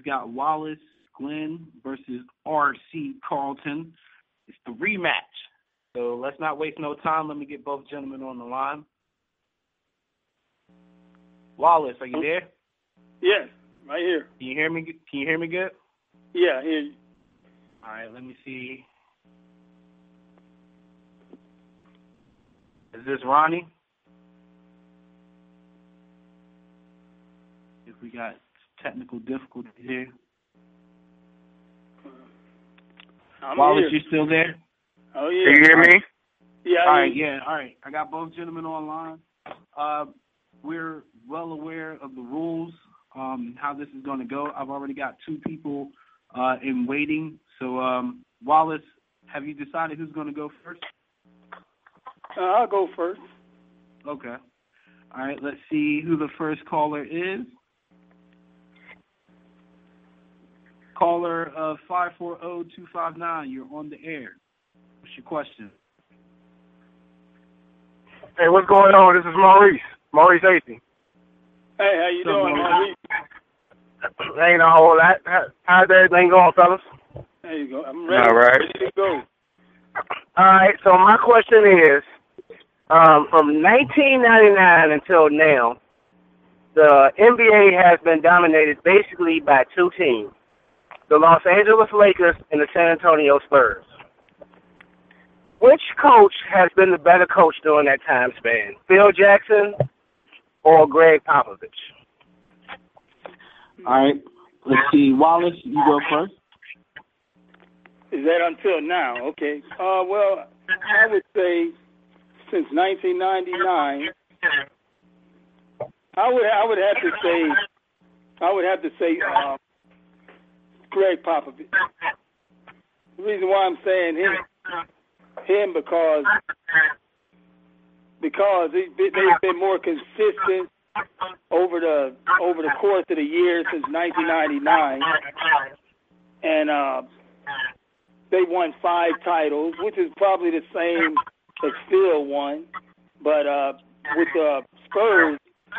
we've got Wallace Glenn versus RC Carlton. It's the rematch. So let's not waste no time. Let me get both gentlemen on the line. Wallace, are you oh. there? Yes, right here. Can you hear me? Can you hear me good? Yeah, I hear you. All right, let me see. Is this Ronnie? If we got technical difficulty here. I'm Wallace, here. you still there? Oh yeah. Can you hear me? Yeah. I All hear right, you. yeah, all right. I got both gentlemen online. Uh, we're well aware of the rules, um, how this is going to go. I've already got two people uh, in waiting. So, um, Wallace, have you decided who's going to go first? Uh, I'll go first. Okay. All right, let's see who the first caller is. Caller of 540-259, you're on the air. What's your question? Hey, what's going on? This is Maurice. Maurice Acey. Hey, how you doing, Maurice- Maurice? Ain't a whole lot. How- How's everything going, fellas? There you go. I'm ready. All right. Ready to go. All right. So my question is, um, from 1999 until now, the NBA has been dominated basically by two teams: the Los Angeles Lakers and the San Antonio Spurs. Which coach has been the better coach during that time span, Phil Jackson or Gregg Popovich? All right, let's see. Wallace, you go first. Is that until now? Okay. Uh, well, I would say since 1999, I would I would have to say I would have to say uh, Gregg Popovich. The reason why I'm saying him him because because he, they- they've been more consistent over the over the course of the year since 1999, and uh, they won five titles, which is probably the same as Phil won. But uh, with the Spurs,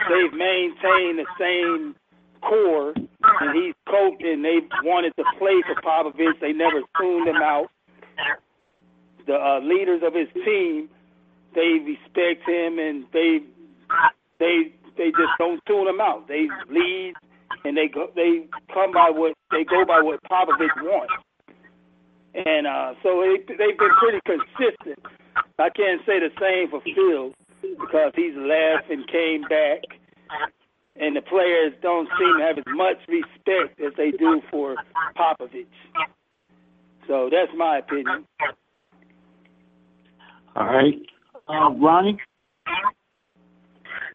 they've maintained the same core, and he's coached, and they wanted to play for Popovich. They never tuned him out. The uh, leaders of his team, they respect him, and they they they just don't tune him out. They lead, and they go they come by what they go by what Popovich wants. And uh, so they, they've been pretty consistent. I can't say the same for Phil because he's left and came back, and the players don't seem to have as much respect as they do for Popovich. So that's my opinion. All right. Uh, Ronnie?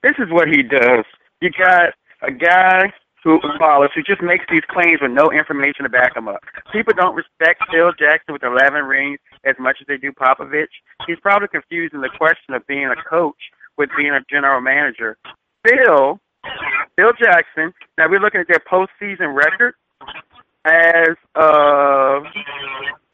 This is what he does. You got a guy who follows who just makes these claims with no information to back them up. People don't respect Phil Jackson with 11 rings as much as they do Popovich. He's probably confusing the question of being a coach with being a general manager. Phil, Phil Jackson. Now we're looking at their postseason record as of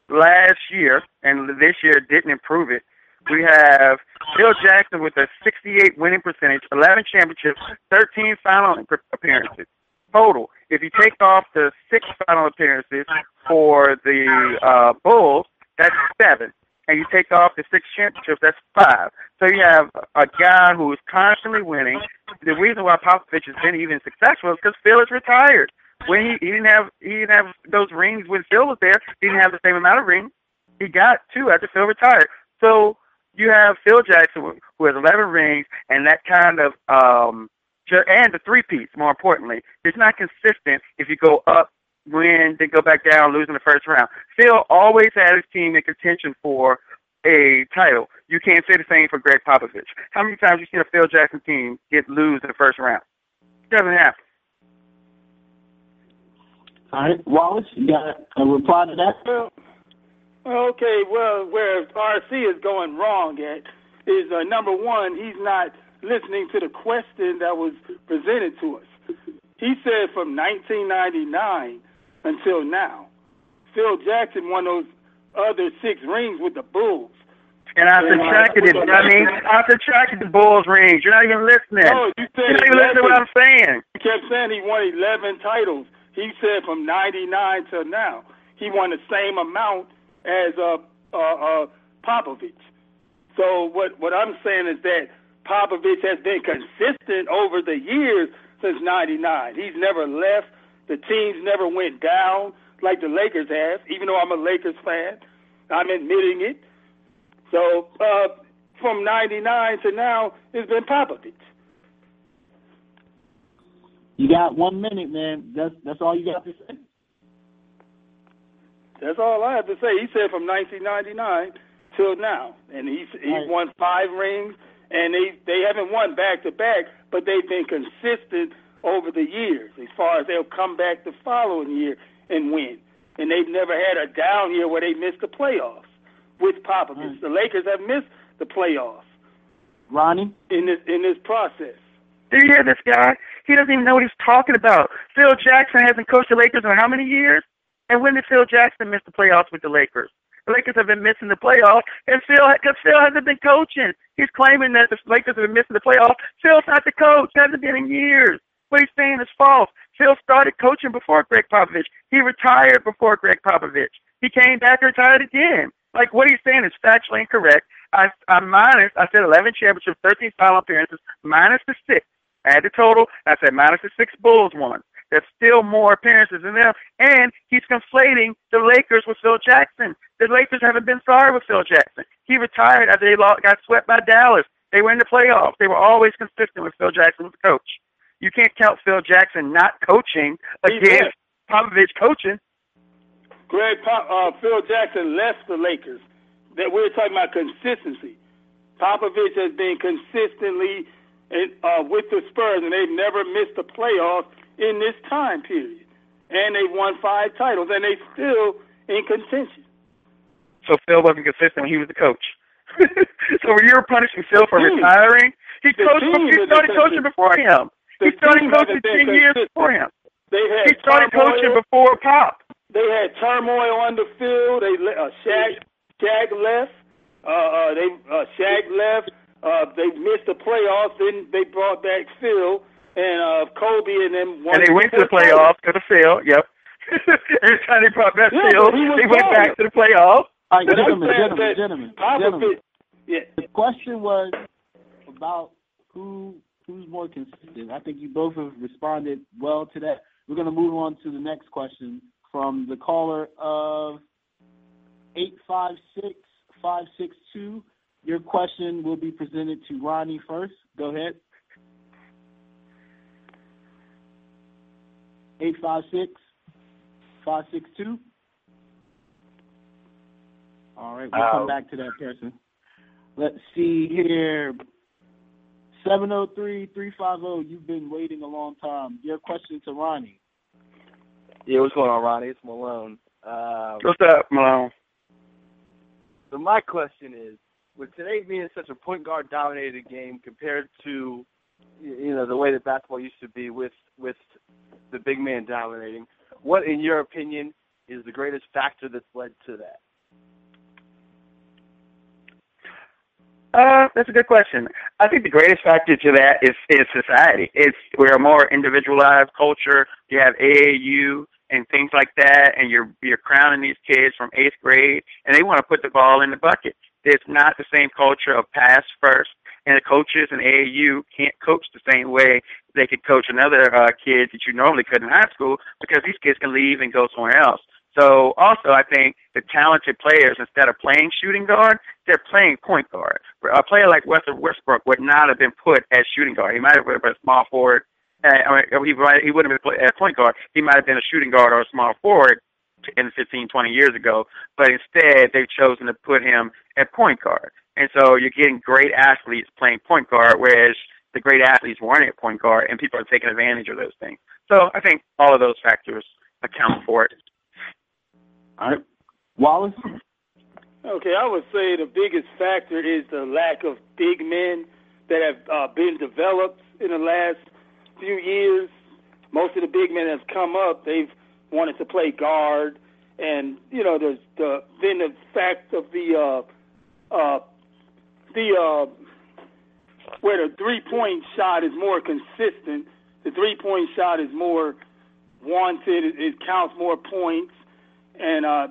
last year, and this year didn't improve it. We have Phil Jackson with a 68 winning percentage, 11 championships, 13 final appearances total. If you take off the six final appearances for the uh, Bulls, that's seven. And you take off the six championships, that's five. So you have a guy who is constantly winning. The reason why Popovich has been even successful is because Phil is retired. When he, he didn't have he didn't have those rings when Phil was there, he didn't have the same amount of rings. He got two after Phil retired. So you have Phil Jackson who has 11 rings and that kind of um and the three piece. More importantly, it's not consistent if you go up, win, then go back down, lose in the first round. Phil always had his team in contention for a title. You can't say the same for Gregg Popovich. How many times you seen a Phil Jackson team get lose in the first round? It doesn't happen. All right. Wallace, you got a reply to that? Well, okay. Well, where RC is going wrong at is uh, number one, he's not listening to the question that was presented to us. He said from 1999 until now, Phil Jackson won those other six rings with the Bulls. And I subtracted it. I mean, I subtracted the Bulls rings. You're not even listening. No, you said You're not even listening to what I'm saying. He kept saying he won 11 titles. He said from '99 till now, he won the same amount as uh, uh, uh, Popovich. So what what I'm saying is that Popovich has been consistent over the years since '99. He's never left. The teams never went down like the Lakers have. Even though I'm a Lakers fan, I'm admitting it. So uh, from '99 to now, it's been Popovich. You got one minute, man. That's that's all you got to say. That's all I have to say. He said from 1999 till now, and he's he's right. won five rings, and they they haven't won back to back, but they've been consistent over the years. As far as they'll come back the following year and win, and they've never had a down year where they missed the playoffs with Popovich. Right. The Lakers have missed the playoffs. Ronnie, in this in this process. Do you hear this guy? He doesn't even know what he's talking about. Phil Jackson hasn't coached the Lakers in how many years? And when did Phil Jackson miss the playoffs with the Lakers? The Lakers have been missing the playoffs, and Phil, because Phil hasn't been coaching. He's claiming that the Lakers have been missing the playoffs. Phil's not the coach. Hasn't been in years. What he's saying is false. Phil started coaching before Gregg Popovich. He retired before Gregg Popovich. He came back and retired again. Like what he's saying is factually incorrect. I, I'm minus. I said 11 championships, 13 final appearances, minus the six. Add the total. I said minus the six Bulls won. There's still more appearances in them, and he's conflating the Lakers with Phil Jackson. The Lakers haven't been sorry with Phil Jackson. He retired after they got swept by Dallas. They were in the playoffs. They were always consistent with Phil Jackson as coach. You can't count Phil Jackson not coaching against Popovich coaching. Gregg Pop, uh, Phil Jackson left the Lakers. That we're talking about consistency. Popovich has been consistently in, uh, with the Spurs, and they've never missed the playoffs in this time period. And they've won five titles, and they still in contention. So Phil wasn't consistent when he was the coach. so you're punishing Phil for retiring? He the coached. He started coaching before him. The he started coaching ten years before him. They had he started turmoil. coaching before Pop. They had turmoil on the field. They uh, Shaq, Shaq left. Uh, uh, they uh, Shaq left. Uh, they missed the playoffs. Then they brought back Phil and uh, Kobe and them. And they went to the playoffs to the field. Yep. Every time they brought back yeah, Phil, they went back to the playoffs. All right, gentlemen, gentlemen, gentlemen, gentlemen. Yeah. The question was about who who's more consistent. I think you both have responded well to that. We're going to move on to the next question from the caller of eight five six five six two. Your question will be presented to Ronnie first. Go ahead. 856 562. All right, we'll come uh, back to that person. Let's see here. 703 350. You've been waiting a long time. Your question to Ronnie. Yeah, what's going on, Ronnie? It's Malone. Uh, what's up, Malone? So my question is, with today being such a point guard dominated game compared to you know the way that basketball used to be with with the big man dominating. What, in your opinion, is the greatest factor that's led to that? Uh, that's a good question. I think the greatest factor to that is is society. It's we're a more individualized culture. You have AAU and things like that, and you're you're crowning these kids from eighth grade, and they want to put the ball in the bucket. It's not the same culture of pass first, and the coaches in AAU can't coach the same way they could coach another uh, kid that you normally could in high school because these kids can leave and go somewhere else. So also, I think the talented players, instead of playing shooting guard, they're playing point guard. A player like Russell Westbrook would not have been put as shooting guard. He might have been a small forward. Uh, I mean, he he wouldn't have been as point guard. He might have been a shooting guard or a small forward in 15, 20 years ago. But instead, they've chosen to put him at point guard. And so you're getting great athletes playing point guard, whereas the great athletes weren't at point guard, and people are taking advantage of those things. So I think all of those factors account for it. All right, Wallace. Okay, I would say the biggest factor is the lack of big men that have uh, been developed in the last few years. Most of the big men that have come up, they've wanted to play guard, and you know, there's the then the fact of the uh, uh, the uh, where the three point shot is more consistent. The three point shot is more wanted. It, it counts more points, and uh,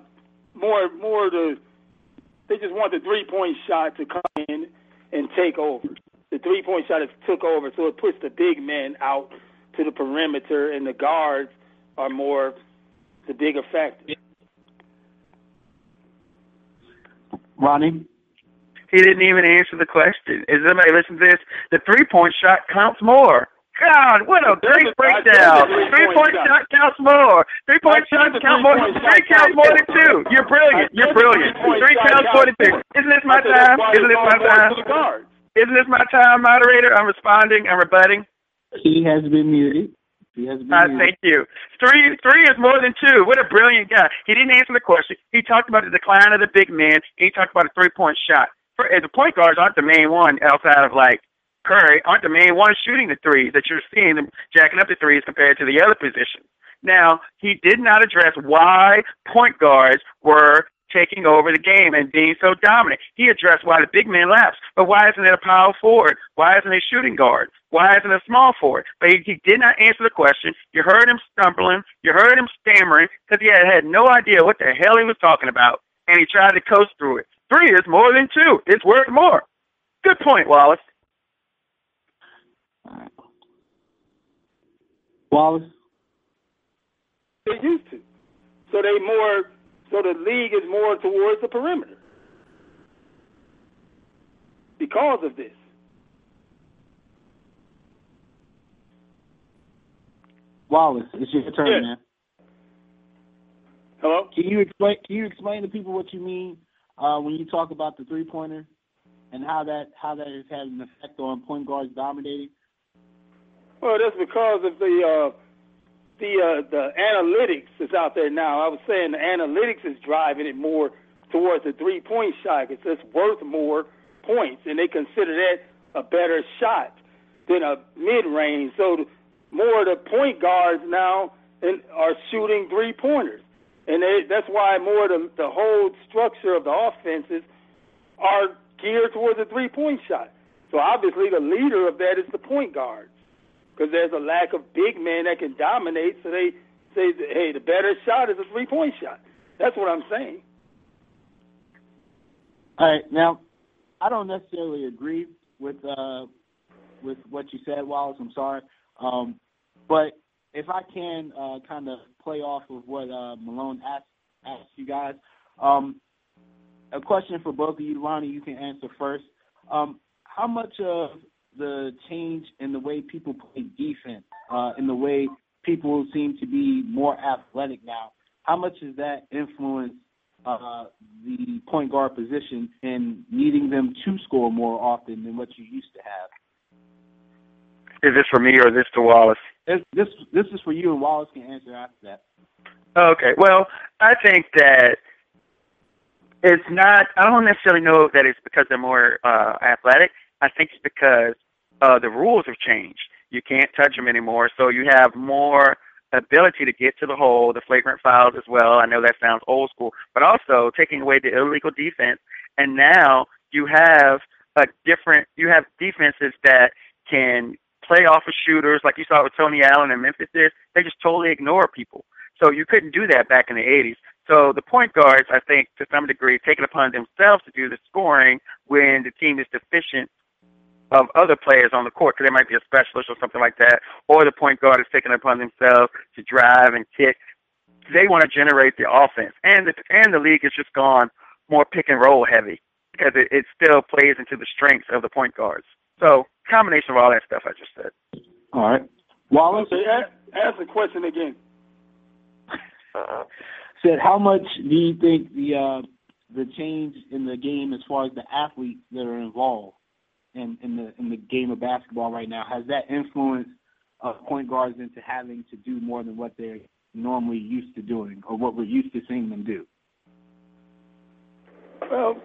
more more the they just want the three point shot to come in and take over. The three point shot has took over, so it puts the big men out to the perimeter, and the guards are more the bigger factor. Ronnie? He didn't even answer the question. Is anybody listening to this? The three point shot counts more. God, what a great breakdown. Three point shot counts more. Three point shot counts more. Three counts more than two. You're brilliant. You're brilliant. Three counts more than two. Isn't this my time? Isn't this my time? Isn't this my time, moderator? I'm responding. I'm rebutting. He has been muted. He has been uh, muted. Thank you. Three, three is more than two. What a brilliant guy. He didn't answer the question. He talked about the decline of the big man. he talked about a three-point shot. For, the point guards aren't the main one outside of like Curry. Uh, Aren't the main ones shooting the threes that you're seeing them jacking up the threes compared to the other positions. Now he did not address why point guards were taking over the game and being so dominant. He addressed why the big man laughs, but why isn't it a power forward? Why isn't it a shooting guard? Why isn't it a small forward? But he, he did not answer the question. You heard him stumbling. You heard him stammering because he had, had no idea what the hell he was talking about, and he tried to coast through it. Three is more than two. It's worth more. Good point, Wallace. Wallace? They used to. So they more so the league is more towards the perimeter because of this. Wallace, it's your turn, yeah. man. Hello. Can you explain? Can you explain to people what you mean uh, when you talk about the three pointer and how that how that has had an effect on point guards dominating? Well, that's because of the uh, the uh, the analytics is out there now. I was saying the analytics is driving it more towards the three point shot. It's worth more points, and they consider that a better shot than a mid range. So more of the point guards now and are shooting three pointers, and they, that's why more the the whole structure of the offenses are geared towards the three point shot. So obviously the leader of that is the point guard because there's a lack of big men that can dominate. So they say, hey, the better shot is a three point shot. That's what I'm saying. All right, now I don't necessarily agree with uh, with what you said, Wallace. I'm sorry, um, but if I can uh, kind of play off of what uh, Malone asked asked you guys, um, a question for both of you, Ronnie. You can answer first. Um, how much of the change in the way people play defense, uh, in the way people seem to be more athletic now. How much does that influence uh, the point guard position and needing them to score more often than what you used to have? Is this for me or is this to Wallace? This this, this is for you, and Wallace can answer after that. Okay. Well, I think that it's not. I don't necessarily know that it's because they're more uh, athletic. I think it's because uh, the rules have changed. You can't touch them anymore, so you have more ability to get to the hole, the flagrant fouls as well. I know that sounds old school, but also taking away the illegal defense. And now you have a different. You have defenses that can play off of shooters, like you saw with Tony Allen and Memphis. They just totally ignore people. So you couldn't do that back in the 80s. So the point guards, I think, to some degree, take it upon themselves to do the scoring when the team is deficient of other players on the court, because they might be a specialist or something like that, or the point guard is taking it upon themselves to drive and kick. They want to generate the offense, and the and the league has just gone more pick and roll heavy because it, it still plays into the strengths of the point guards. So combination of all that stuff I just said. All right, Wallace. Okay, ask, ask the question again. Said, how much do you think the uh, the change in the game as far as the athletes that are involved in, in the in the game of basketball right now has that influenced uh, point guards into having to do more than what they're normally used to doing or what we're used to seeing them do? Well,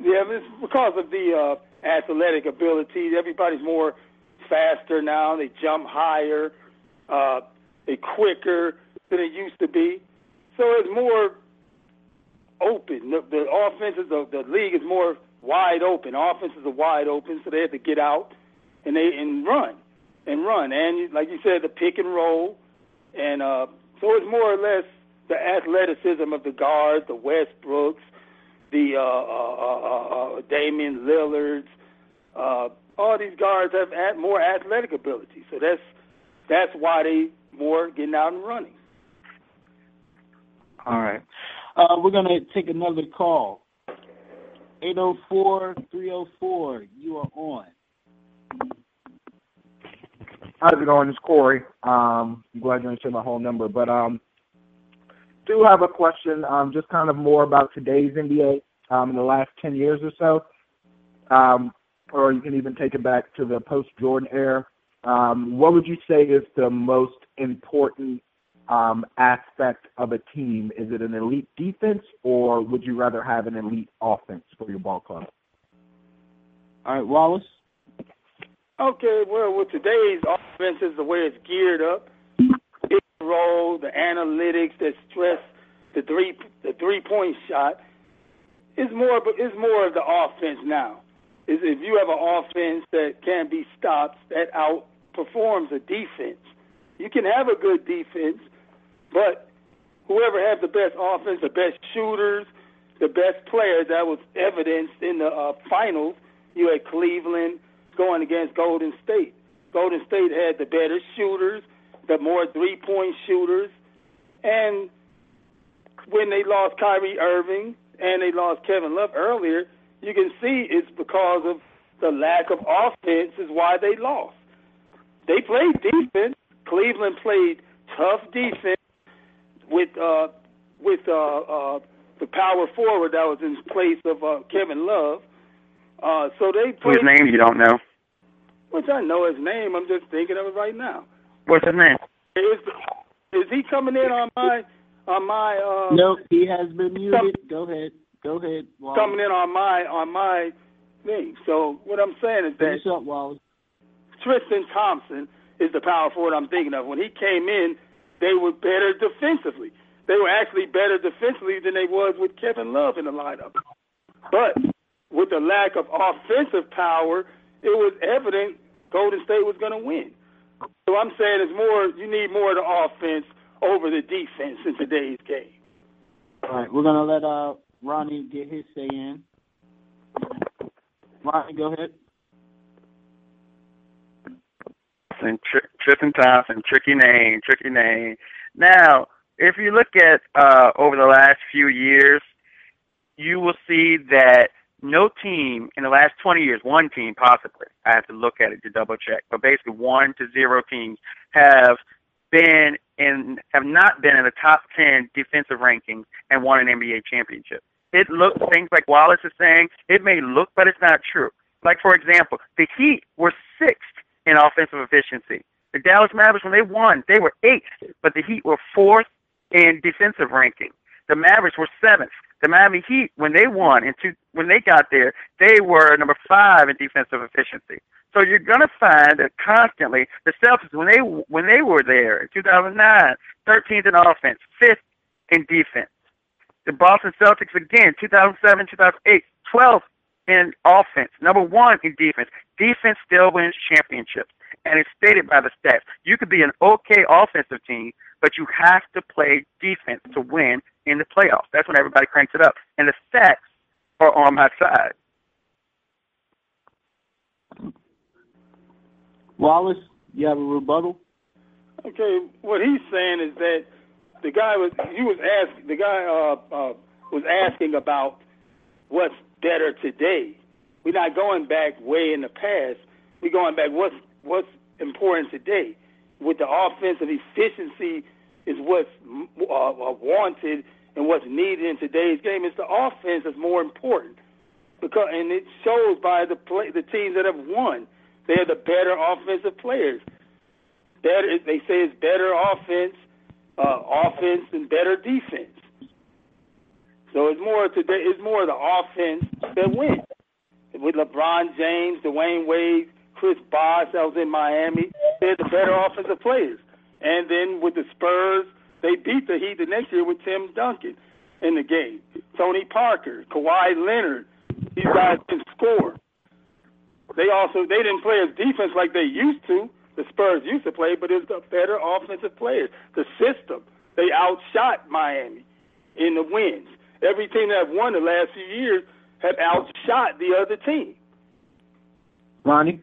yeah, it's because of the uh, athletic ability. Everybody's more faster now. They jump higher. Uh, they're quicker than it used to be. So it's more open. The, the offenses, the, the league is more wide open. Offenses are wide open, so they have to get out and they and run and run. And like you said, the pick and roll, and uh, So it's more or less the athleticism of the guards, the Westbrooks, the uh, uh, uh, uh, Damian Lillards. Uh, all these guards have at more athletic ability, so that's that's why they more getting out and running. All right, uh, we're gonna take another call. 804-304, you are on. How's it going? It's Corey. Um, I'm glad you didn't my whole number, but um, do have a question, um, just kind of more about today's NBA um, in the last 10 years or so, um, or you can even take it back to the post-Jordan era. Um, what would you say is the most important um, aspect of a team? Is it an elite defense, or would you rather have an elite offense for your ball club? All right, Wallace. Okay, well, with today's offense is the way it's geared up, pick roll, the analytics that stress the three the three point shot is more is more of the offense now. Is if you have an offense that can be stopped, that outperforms a defense. You can have a good defense, but whoever has the best offense, the best shooters, the best players, that was evidenced in the uh, finals. You had Cleveland going against Golden State. Golden State had the better shooters, the more three point shooters, and when they lost Kyrie Irving and they lost Kevin Love earlier, you can see it's because of the lack of offense is why they lost. They played defense. Cleveland played tough defense with uh, with uh, uh, the power forward that was in place of uh, Kevin Love. Uh, so they played. Whose name you don't know? Which I know his name. I'm just thinking of it right now. What's his name? Is is he coming in on my on my? Uh, no, he has been muted. Go ahead. Go ahead. Wallace. Coming in on my on my thing. So what I'm saying is that Finish up, Wallace. Tristan Thompson is the power forward I'm thinking of. When he came in, they were better defensively. They were actually better defensively than they was with Kevin Love in the lineup. But with the lack of offensive power, it was evident Golden State was going to win. So I'm saying it's more you need more of the offense over the defense in today's game. All right, we're gonna let uh Ronnie get his say in. Ronnie, go ahead. And Tr- Tristan Thompson, tricky name, tricky name. Now, if you look at uh, over the last few years, you will see that no team in the last 20 years, one team possibly, I have to look at it to double check, but basically one to zero teams have been in, have not been in the top 10 defensive rankings and won an NBA championship. It looks, things like Wallace is saying, it may look, but it's not true. Like, for example, the Heat were sixth in offensive efficiency. The Dallas Mavericks, when they won, they were eighth, but the Heat were fourth in defensive ranking. The Mavericks were seventh. The Miami Heat, when they won and two, when they got there, they were number five in defensive efficiency. So you're gonna find that constantly the Celtics, when they when they were there in 2009, 13th in offense, fifth in defense. The Boston Celtics again, 2007, 2008, 12th in offense, number one in defense. Defense still wins championships, and it's stated by the stats. You could be an okay offensive team, but you have to play defense to win in the playoffs. That's when everybody cranks it up, and the stats are on my side. Wallace, you have a rebuttal? Okay, what he's saying is that the guy was he was asked the guy uh, uh, was asking about what's better today. We're not going back way in the past. We're going back what's what's important today. With the offensive efficiency is what's uh, uh, wanted and what's needed in today's game. It's the offense that's more important because and it shows by the play, the teams that have won. They're the better offensive players. Better, they say it's better offense, uh, offense and better defense. So it's more today. It's more the offense that wins. With LeBron James, Dwyane Wade, Chris Bosh, that was in Miami. They're the better offensive players. And then with the Spurs, they beat the Heat the next year with Tim Duncan in the game. Tony Parker, Kawhi Leonard, these guys can score. They also they didn't play as defense like they used to. The Spurs used to play, but it's the better offensive players. The system they outshot Miami in the wins. Every team that have won the last few years have outshot the other team. Ronnie?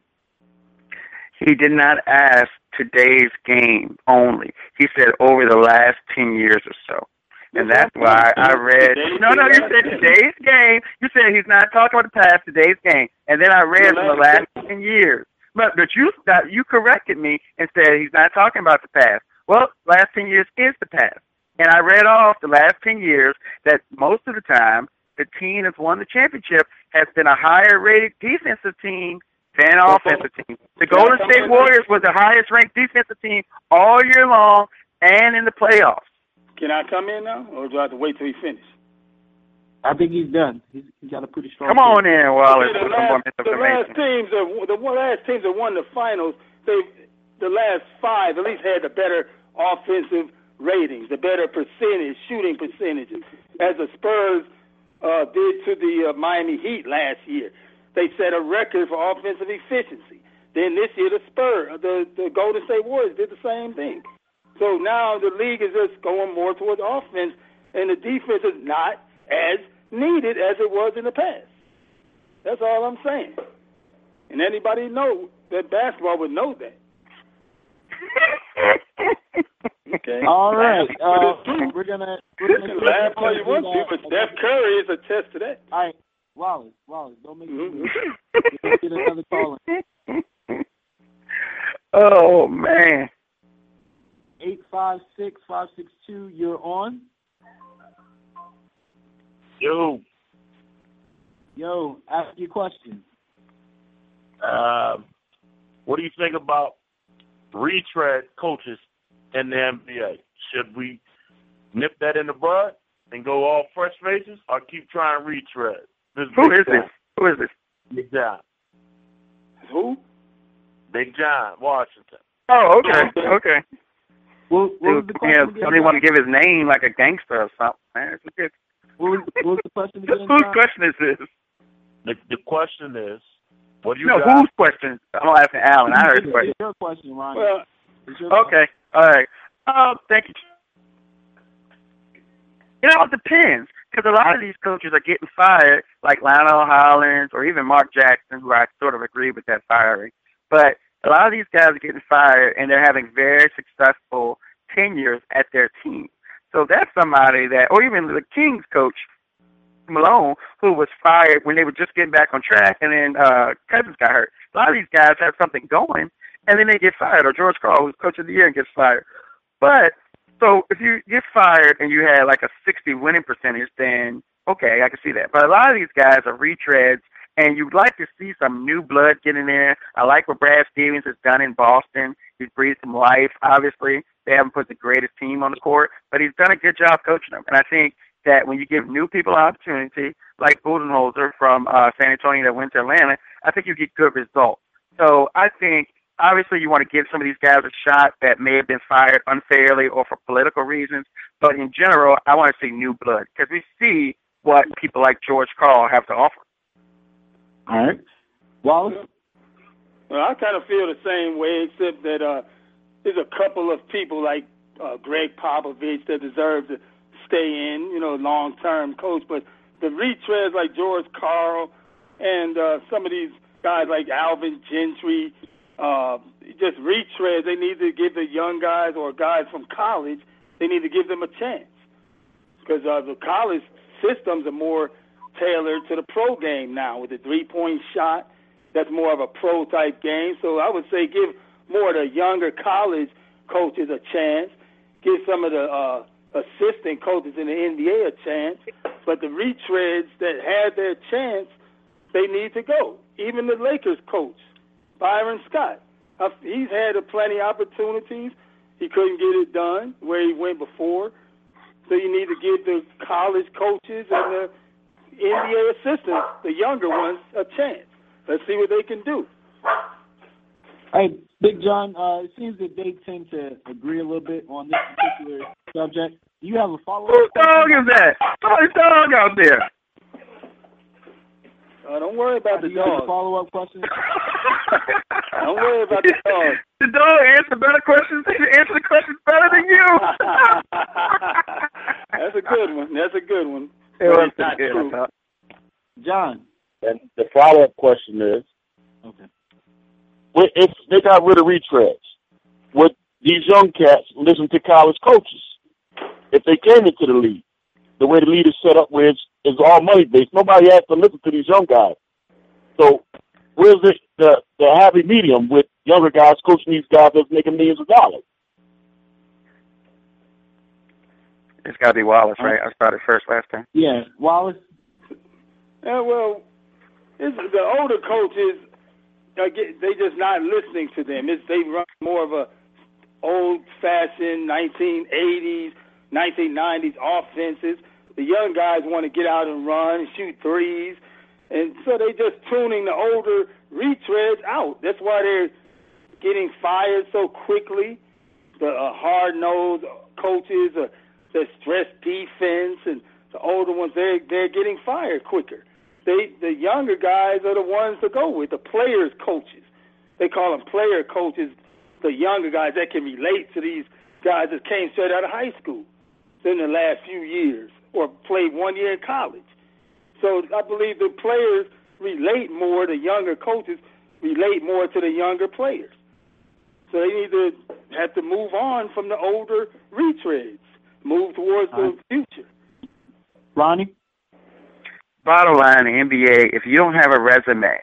He did not ask today's game only. He said over the last 10 years or so. And that's why I read. No, no, you said today's game. You said he's not talking about the past, today's game. And then I read from the last 10 years. But, but you you corrected me and said he's not talking about the past. Well, last 10 years is the past. And I read off the last 10 years that most of the time the team that's won the championship has been a higher rated defensive team than offensive team. The Golden State Warriors was the highest ranked defensive team all year long and in the playoffs. Can I come in now, or do I have to wait till he finishes? I think he's done. He's, he's got a pretty strong. Come on in, Wallace. Okay, the last, the last teams, that, the last teams that won the finals, they the last five at least had the better offensive ratings, the better percentage, shooting percentages, as the Spurs uh, did to the uh, Miami Heat last year. They set a record for offensive efficiency. Then this year, the Spurs, the the Golden State Warriors did the same thing. So now the league is just going more towards offense, and the defense is not as needed as it was in the past. That's all I'm saying. And anybody know that basketball would know that. Okay. All right. Uh, we're gonna. We're gonna laugh all you want to, but Steph Curry is a test to that. All right, Wallace. Wallace, don't make mm-hmm. me. Let's get another call in. Oh man. Eight five six five six two. You're on. Yo. Yo, ask your question. Uh, what do you think about retread coaches in the NBA? Should we nip that in the bud and go all fresh faces, or keep trying retread? This Who is this? Who is this? Big John. Who? Big John, Washington. Oh, okay, okay. What, what was the question yeah, somebody want to give his name like a gangster or something, man. It's good. What was, what was the question again? Whose question is this? The the question is, what do you no, got? whose question? I'm asking Alan. I heard the question. It's your question, Ron. Well, okay, all right. Um, thank you. It all depends because a lot of these coaches are getting fired, like Lionel Hollins or even Mark Jackson, who I sort of agree with that firing. But a lot of these guys are getting fired, and they're having very successful tenures at their team. So that's somebody that, or even the Kings coach, Malone, who was fired when they were just getting back on track, and then uh, Cousins got hurt. A lot of these guys have something going, and then they get fired. Or George Karl, who's coach of the year, and gets fired. But so if you get fired and you had like a 60 winning percentage, then okay, I can see that. But a lot of these guys are retreads, and you'd like to see some new blood get in. I like what Brad Stevens has done in Boston. He's breathed some life. Obviously, they haven't put the greatest team on the court, but he's done a good job coaching them. And I think that when you give new people opportunity, like Budenholzer from uh, San Antonio that went to Atlanta, I think you get good results. So I think obviously you want to give some of these guys a shot that may have been fired unfairly or for political reasons. But in general, I want to see new blood because we see what people like George Karl have to offer. All right. Wallace? Well, I kind of feel the same way, except that uh, there's a couple of people like uh, Gregg Popovich that deserve to stay in, you know, long-term coach. But the retreads like George Karl and uh, some of these guys like Alvin Gentry, uh, just retreads. They need to give the young guys or guys from college, they need to give them a chance because uh, the college systems are more tailored to the pro game now with the three-point shot. That's more of a pro type game. So I would say give more of the younger college coaches a chance. Give some of the uh, assistant coaches in the NBA a chance. But the retreads that had their chance, they need to go. Even the Lakers coach, Byron Scott, uh, he's had plenty of opportunities. He couldn't get it done where he went before. So you need to give the college coaches and the NBA assistants, the younger ones, a chance. Let's see what they can do. Hey, Big John, uh, it seems that they tend to agree a little bit on this particular subject. Do you have a follow up? Whose dog is that? Whose dog out there? Uh, don't worry about Do the you have dog. a follow up question? Don't worry about the dog. The dog answered better questions. He answered the questions better than you. That's a good one. That's a good one. It was not good, true. John. And the follow up question is, Okay. Wi- if they got rid of retreads, would these young cats listen to college coaches if they came into the league? The way the league is set up, where it's, it's all money based, nobody has to listen to these young guys. So, where's the the, the happy medium with younger guys coaching these guys that's making millions of dollars? It's got to be Wallace, right? I started first last time. Yeah, Wallace. Yeah, well, it's, the older coaches, get, they just not listening to them. It's, they run more of a old-fashioned 1980s, 1990s offenses. The young guys want to get out and run shoot threes, and so they just tuning the older retreads out. That's why they're getting fired so quickly. The uh, hard-nosed coaches, uh, the stress defense, and the older ones, they're they're getting fired quicker. They the younger guys are the ones to go with, the players coaches. They call them player coaches, the younger guys that can relate to these guys that came straight out of high school in the last few years or played one year in college. So I believe the players relate more, the younger coaches relate more to the younger players. So they need to have to move on from the older retreads, move towards the future. Ronnie. Bottom line, the NBA, if you don't have a resume,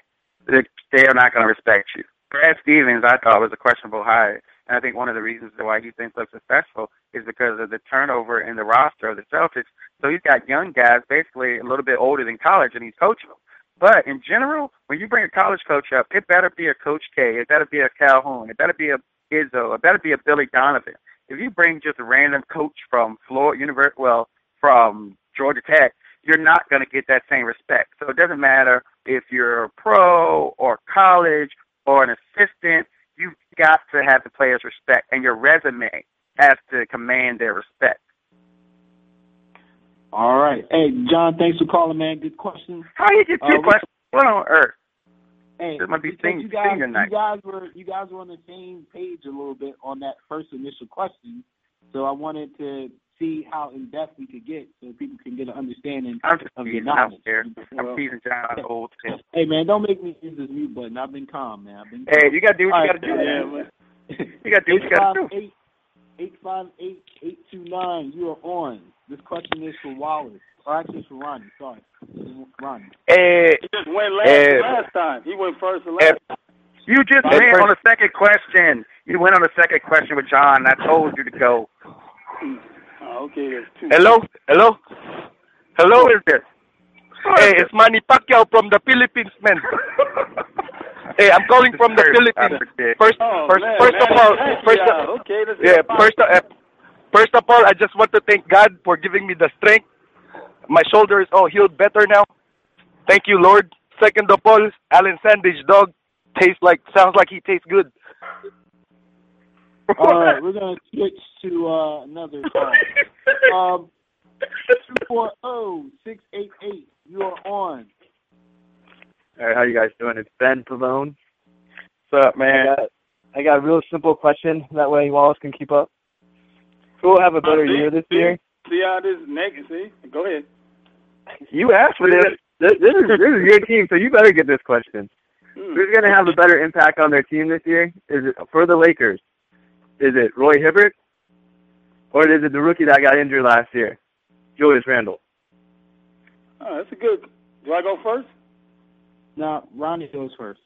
they are not going to respect you. Brad Stevens, I thought, was a questionable hire. And I think one of the reasons why he's been so successful is because of the turnover in the roster of the Celtics. So he's got young guys, basically a little bit older than college, and he's coaching them. But in general, when you bring a college coach up, it better be a Coach K, it better be a Calhoun, it better be a Izzo, it better be a Billy Donovan. If you bring just a random coach from Florida University, well, from Georgia Tech, you're not going to get that same respect. So it doesn't matter if you're a pro or college or an assistant, you've got to have the players' respect, and your resume has to command their respect. All right. Hey, John, thanks for calling, man. Good question. How you get two Uh, questions? What on earth? Hey, This might be senior- you guys, you guys were you guys were on the same page a little bit on that first initial question, so I wanted to see how in depth we could get so people can get an understanding I'm just of your teasing. I'm knowledge. I'm teasing John old. Hey man, don't make me use this mute button. I've been calm, man. I've been Hey, you got to do what All you right. got to do. Yeah, man. man. You got to do what you got to do. 858 858 829, you are on. This question is for Wallace. Or actually, it's for Ronnie. Sorry. Ronnie. Hey, He just went last Eh, last time. He went first and eh, last. time. you just Hey, went on the second question. You went on the second question with John. I told you to go. Hello? Hello? Hello? Is is Hey, it's Manny Pacquiao from the Philippines, man. Hey, I'm calling from the Philippines. First, Oh, first, man, first of all, first, of, okay, yeah, first, uh, first of all, I just want to thank God for giving me the strength. My shoulder is all healed better now. Thank you, Lord. Second of all, Alan Sandage dog tastes like, sounds like he tastes good. All right, we're gonna switch to uh, another call. Um, two four zero six eight eight. You are on. All right, how you guys doing? It's Ben Pavone. What's up, I man? got, I got a real simple question. That way Wallace can keep up. Who will have a better see, year this see, year? See how this naked? See, go ahead. You asked for this. This, this is this is your team, so you better get this question. Hmm. Who's going to have a better impact on their team this year? Is it for the Lakers? Is it Roy Hibbert, or is it the rookie that got injured last year, Julius Randle? Oh, that's a good. Do I go first? Now, Ronnie goes first.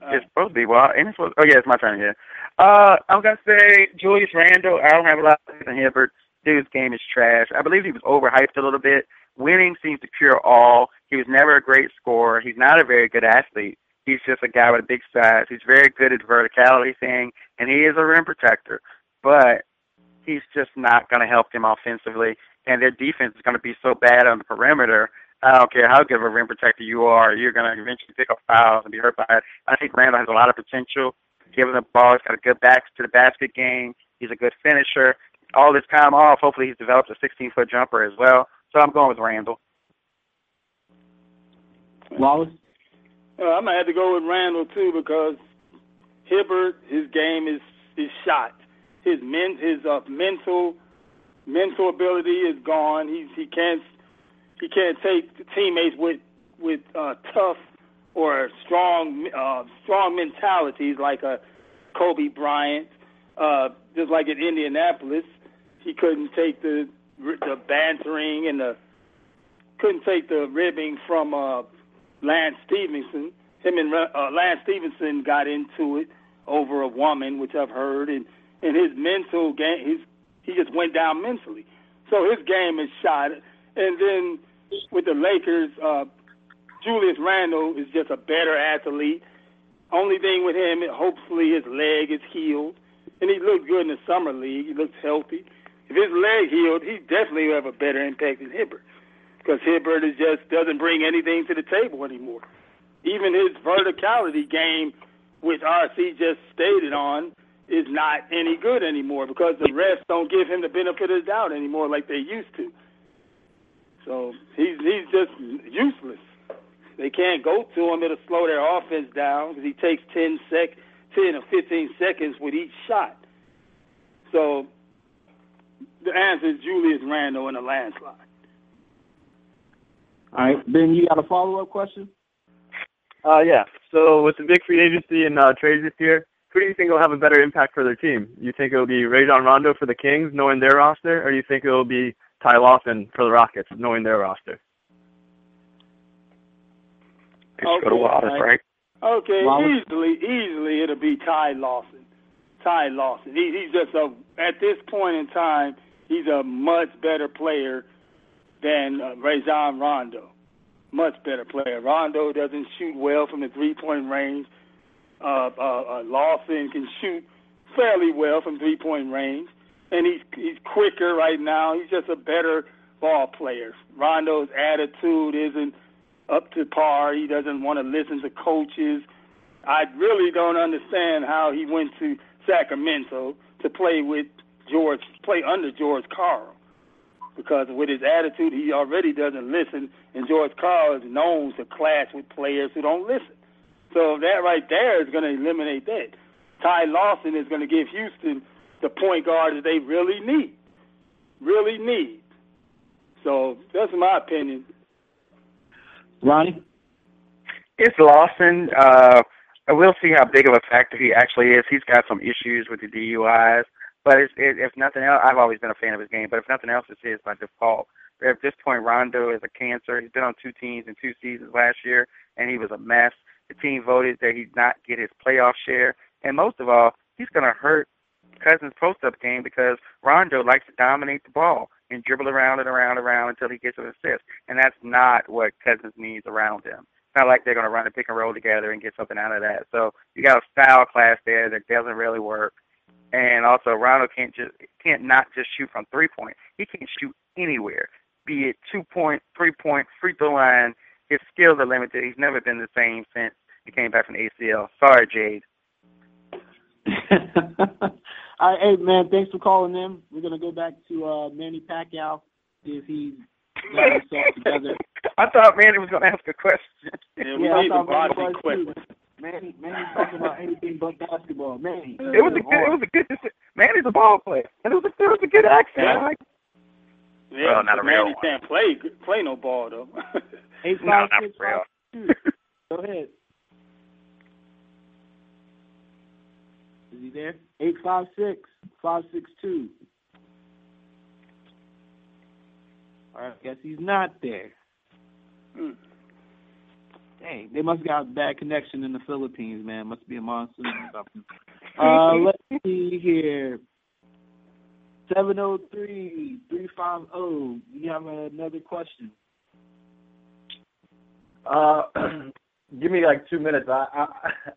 Uh, It's supposed to be. Well, ain't it supposed? Oh yeah, it's my turn here. Uh, I'm gonna say Julius Randle. I don't have a lot of faith in Hibbert. Dude's game is trash. I believe he was overhyped a little bit. Winning seems to cure all. He was never a great scorer. He's not a very good athlete. He's just a guy with a big size. He's very good at the verticality thing, and he is a rim protector. But he's just not going to help them offensively, and their defense is going to be so bad on the perimeter. I don't care how good of a rim protector you are, you're going to eventually pick up fouls and be hurt by it. I think Randle has a lot of potential. Given the ball, he's got a good back to the basket game. He's a good finisher. All this time off, hopefully he's developed a 16 foot jumper as well. So I'm going with Randle. Wallace. Uh, I'm gonna have to go with Randle too because Hibbert, his game is is shot. His men, his uh, mental mental ability is gone. He's he can't he can't take teammates with with uh, tough or strong uh, strong mentalities like a Kobe Bryant. Uh, just like in Indianapolis, he couldn't take the the bantering and the couldn't take the ribbing from uh, Lance Stephenson. Him and uh, Lance Stephenson got into it over a woman, which I've heard, and and his mental game, he's he just went down mentally. So his game is shot. And then with the Lakers, uh, Julius Randle is just a better athlete. Only thing with him, hopefully his leg is healed, and he looks good in the summer league. He looks healthy. If his leg healed, he definitely will have a better impact than Hibbert, because Hibbert is just doesn't bring anything to the table anymore. Even his verticality game, which RC just stated on, is not any good anymore because the refs don't give him the benefit of the doubt anymore like they used to. So he's he's just useless. They can't go to him; it'll slow their offense down because he takes ten sec, ten or fifteen seconds with each shot. So the answer is Julius Randle in a landslide. All right, Ben, you got a follow up question? Uh, yeah. So with the big free agency and uh, trades this year, who do you think will have a better impact for their team? You think it'll be Rajon Rondo for the Kings, knowing their roster, or do you think it'll be Ty Lawson for the Rockets, knowing their roster? Just go to Wallace, right? Okay, Wallace? easily, easily it'll be Ty Lawson. Ty Lawson. He, he's just a at this point in time, he's a much better player than uh, Rajon Rondo. Much better player. Rondo doesn't shoot well from the three point range. Uh, uh, uh, Lawson can shoot fairly well from three point range, and he's he's quicker right now. He's just a better ball player. Rondo's attitude isn't up to par. He doesn't want to listen to coaches. I really don't understand how he went to Sacramento to play with George, play under George Karl, because with his attitude, he already doesn't listen, and George Karl is known to clash with players who don't listen. So that right there is going to eliminate that. Ty Lawson is going to give Houston the point guard that they really need, really need. So that's my opinion. Ronnie? It's Lawson. Uh, we'll see how big of a factor he actually is. He's got some issues with the DUIs, but it's, it, if nothing else, I've always been a fan of his game. But if nothing else, it's his by default. At this point, Rondo is a cancer. He's been on two teams in two seasons last year, and he was a mess. The team voted that he not get his playoff share, and most of all, he's going to hurt Cousins' post-up game because Rondo likes to dominate the ball and dribble around and around and around until he gets an assist, and that's not what Cousins needs around him. It's not like they're going to run a pick and roll together and get something out of that. So you got a style class there that doesn't really work. And also, Rondo can't just can't not just shoot from three point. He can't shoot anywhere, be it two point, three point, free throw line. His skills are limited. He's never been the same since he came back from the ACL. Sorry, Jade. All right, hey man, thanks for calling in. We're gonna go back to uh, Manny Pacquiao, see if he's got himself together. I thought Manny was going to ask a question. Yeah, we Yeah, need thought the Manny boxing was quick. Manny, Manny's talking about anything but basketball. Manny, It was a good. It was a good. deci- Manny's a ball player, and it was a, it was a good accent. I like Yeah, Well, not a real man, he one. can't play play no ball though. eight No, five not six real. five. Go ahead. Is he there? Eight five six five six two. All right, guess he's not there. Hmm. Dang, they must got a bad connection in the Philippines, man. Must be a monsoon or something. Uh, let's see here. Seven zero three three five zero. You have another question? Uh, give me like two minutes. I I,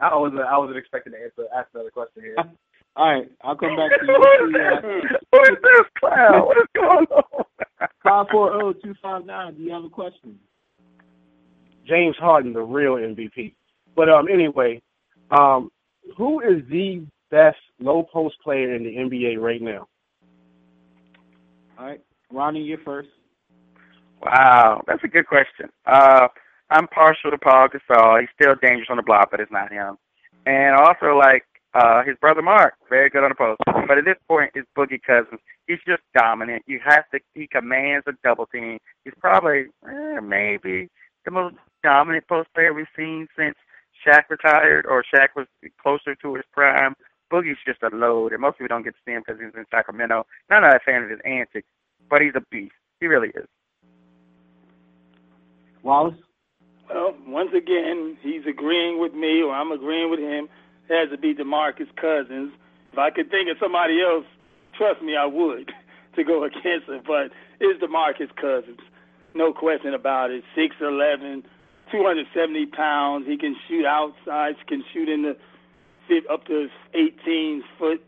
I wasn't I wasn't expecting to answer ask another question here. All right, I'll come back to you. what is this clown? What is going on? Five four zero two five nine. Do you have a question? James Harden, the real MVP. But um, anyway, um, who is the best low post player in the NBA right now? All right, Ronnie, you're first. Wow, that's a good question. Uh, I'm partial to Paul Gasol. He's still dangerous on the block, but it's not him. And also, like, Uh, his brother Marc, very good on the post. But at this point, it's Boogie Cousins. He's just dominant. You have to. He commands a double team. He's probably eh, maybe the most dominant post player we've seen since Shaq retired or Shaq was closer to his prime. Boogie's just a load, and most people don't get to see him because he's in Sacramento. Not a fan of his antics, but he's a beast. He really is. Wallace? Well, once again, he's agreeing with me, or I'm agreeing with him. It has to be DeMarcus Cousins. If I could think of somebody else, trust me, I would to go against it. But it's DeMarcus Cousins, no question about it. Six eleven, two hundred seventy pounds. He can shoot outside. Can shoot in the fit up to 18 foot.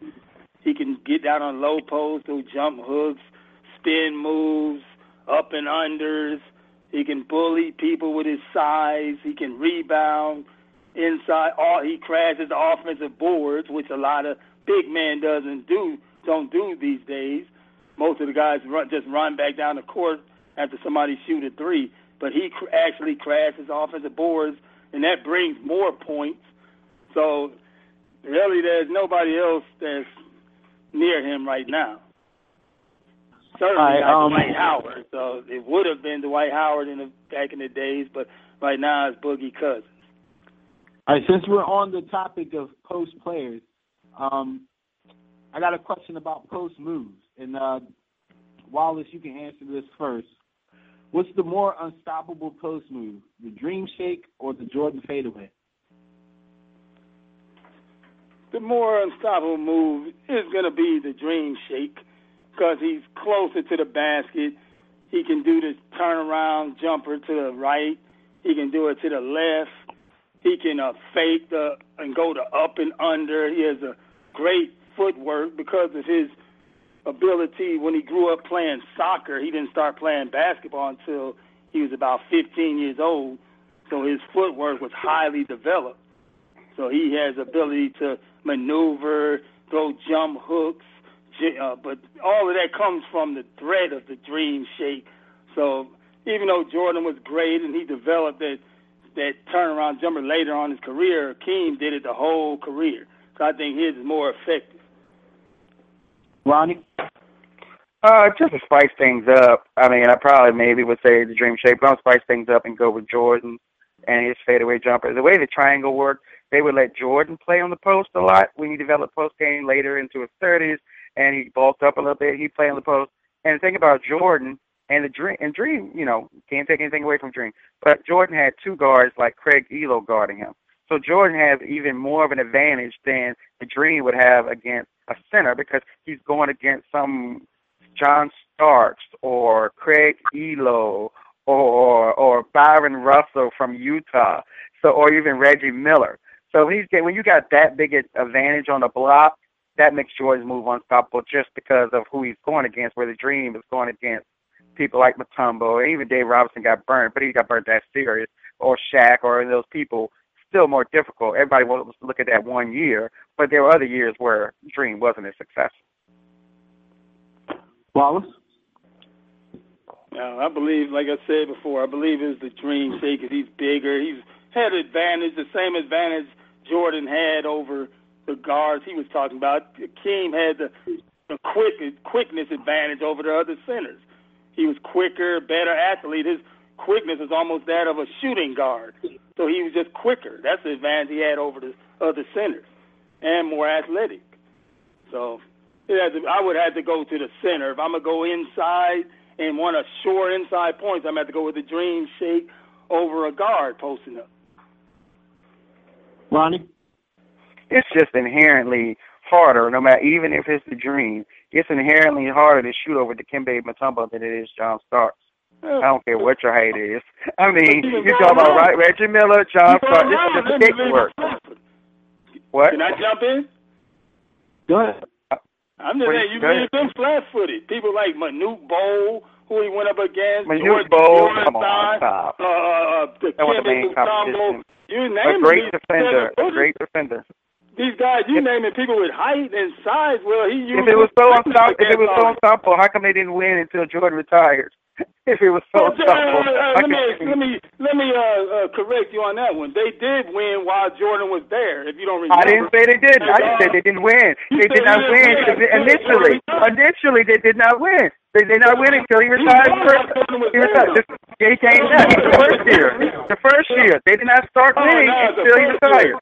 He can get down on low post, do jump hooks, spin moves, up and unders. He can bully people with his size. He can rebound inside. All he crashes the offensive boards, which a lot of big men doesn't do, don't do these days. Most of the guys run, just run back down the court after somebody shoot a three. But he cr- actually crashes offensive boards, and that brings more points. So really, there's nobody else that's near him right now. Certainly not um, Dwight Howard. So it would have been Dwight Howard in the back in the days, but right now it's Boogie Cousins. All right, since we're on the topic of post players, um, I got a question about post moves. And uh, Wallace, you can answer this first. What's the more unstoppable post move, the Dream Shake or the Jordan fadeaway? The more unstoppable move is going to be the Dream Shake because he's closer to the basket. He can do the turnaround jumper to the right. He can do it to the left. He can uh, fake the and go to up and under. He has a great footwork because of his ability. When he grew up playing soccer, he didn't start playing basketball until he was about 15 years old. So his footwork was highly developed. So he has ability to maneuver, throw jump hooks, uh, but all of that comes from the thread of the dream shake. So even though Jordan was great and he developed that that turnaround jumper later on in his career, Keem did it the whole career. So I think his is more effective. Ronnie? Uh, just to spice things up. I mean, I probably maybe would say the dream shape, but I'll spice things up and go with Jordan and his fadeaway jumper. The way the triangle worked, they would let Jordan play on the post a lot when he developed post game later into his 30s, and he bulked up a little bit. He'd play on the post. And the thing about Jordan and the Dream, and Dream, you know, can't take anything away from Dream, but Jordan had two guards like Craig Ehlo guarding him. So Jordan has even more of an advantage than the Dream would have against a center because he's going against some John Starks or Craig Ehlo or or Byron Russell from Utah, so or even Reggie Miller. So he's when you got that big an advantage on the block, that makes Jordan's move unstoppable just because of who he's going against. Where the Dream is going against people like Mutombo, and even Dave Robinson got burnt, but he got burnt that serious, or Shaq, or those people. Still more difficult. Everybody wants to look at that one year, but there were other years where Dream wasn't as successful. Wallace? Now, I believe, like I said before, I believe it's the dream shake 'cause he's bigger. He's had advantage, the same advantage Jordan had over the guards he was talking about. Keem had the, the quick quickness advantage over the other centers. He was quicker, better athlete. His quickness was almost that of a shooting guard. So he was just quicker. That's the advantage he had over the other centers, and more athletic. So to, I would have to go to the center. If I'm gonna go inside and want a short inside points, I'm gonna have to go with the dream shake over a guard posting up. Ronnie? It's just inherently harder, no matter even if it's the dream. It's inherently harder to shoot over Dikembe Mutombo than it is John Starks. I don't care what your height is. I mean, you talk about right, Reggie Miller, John Starks. It's just stick work. What? Can I jump in? Go ahead. I'm just saying you go ahead. made them flat footed. People like Manute Bol, who he went up against, Manute Jordan, come on, stop. uh, uh, the That was the main competition. You A name great these defender. A great defender. These guys, you naming people with height and size. Well, he used If it was so quickness unstoppable, if it was so all- unstoppable, how come they didn't win until Jordan retired? if it was so Well, uh, uh, let me let me let me uh, uh, uh, correct you on that one. They did win while Jordan was there. If you don't remember, I didn't say they didn't. I just said they didn't win. They did not win initially. Initially, they did not win. They did not win until he retired. First, while Jordan was he retired. This- He came back the first year. The first year, they did not start Oh, winning until he retired.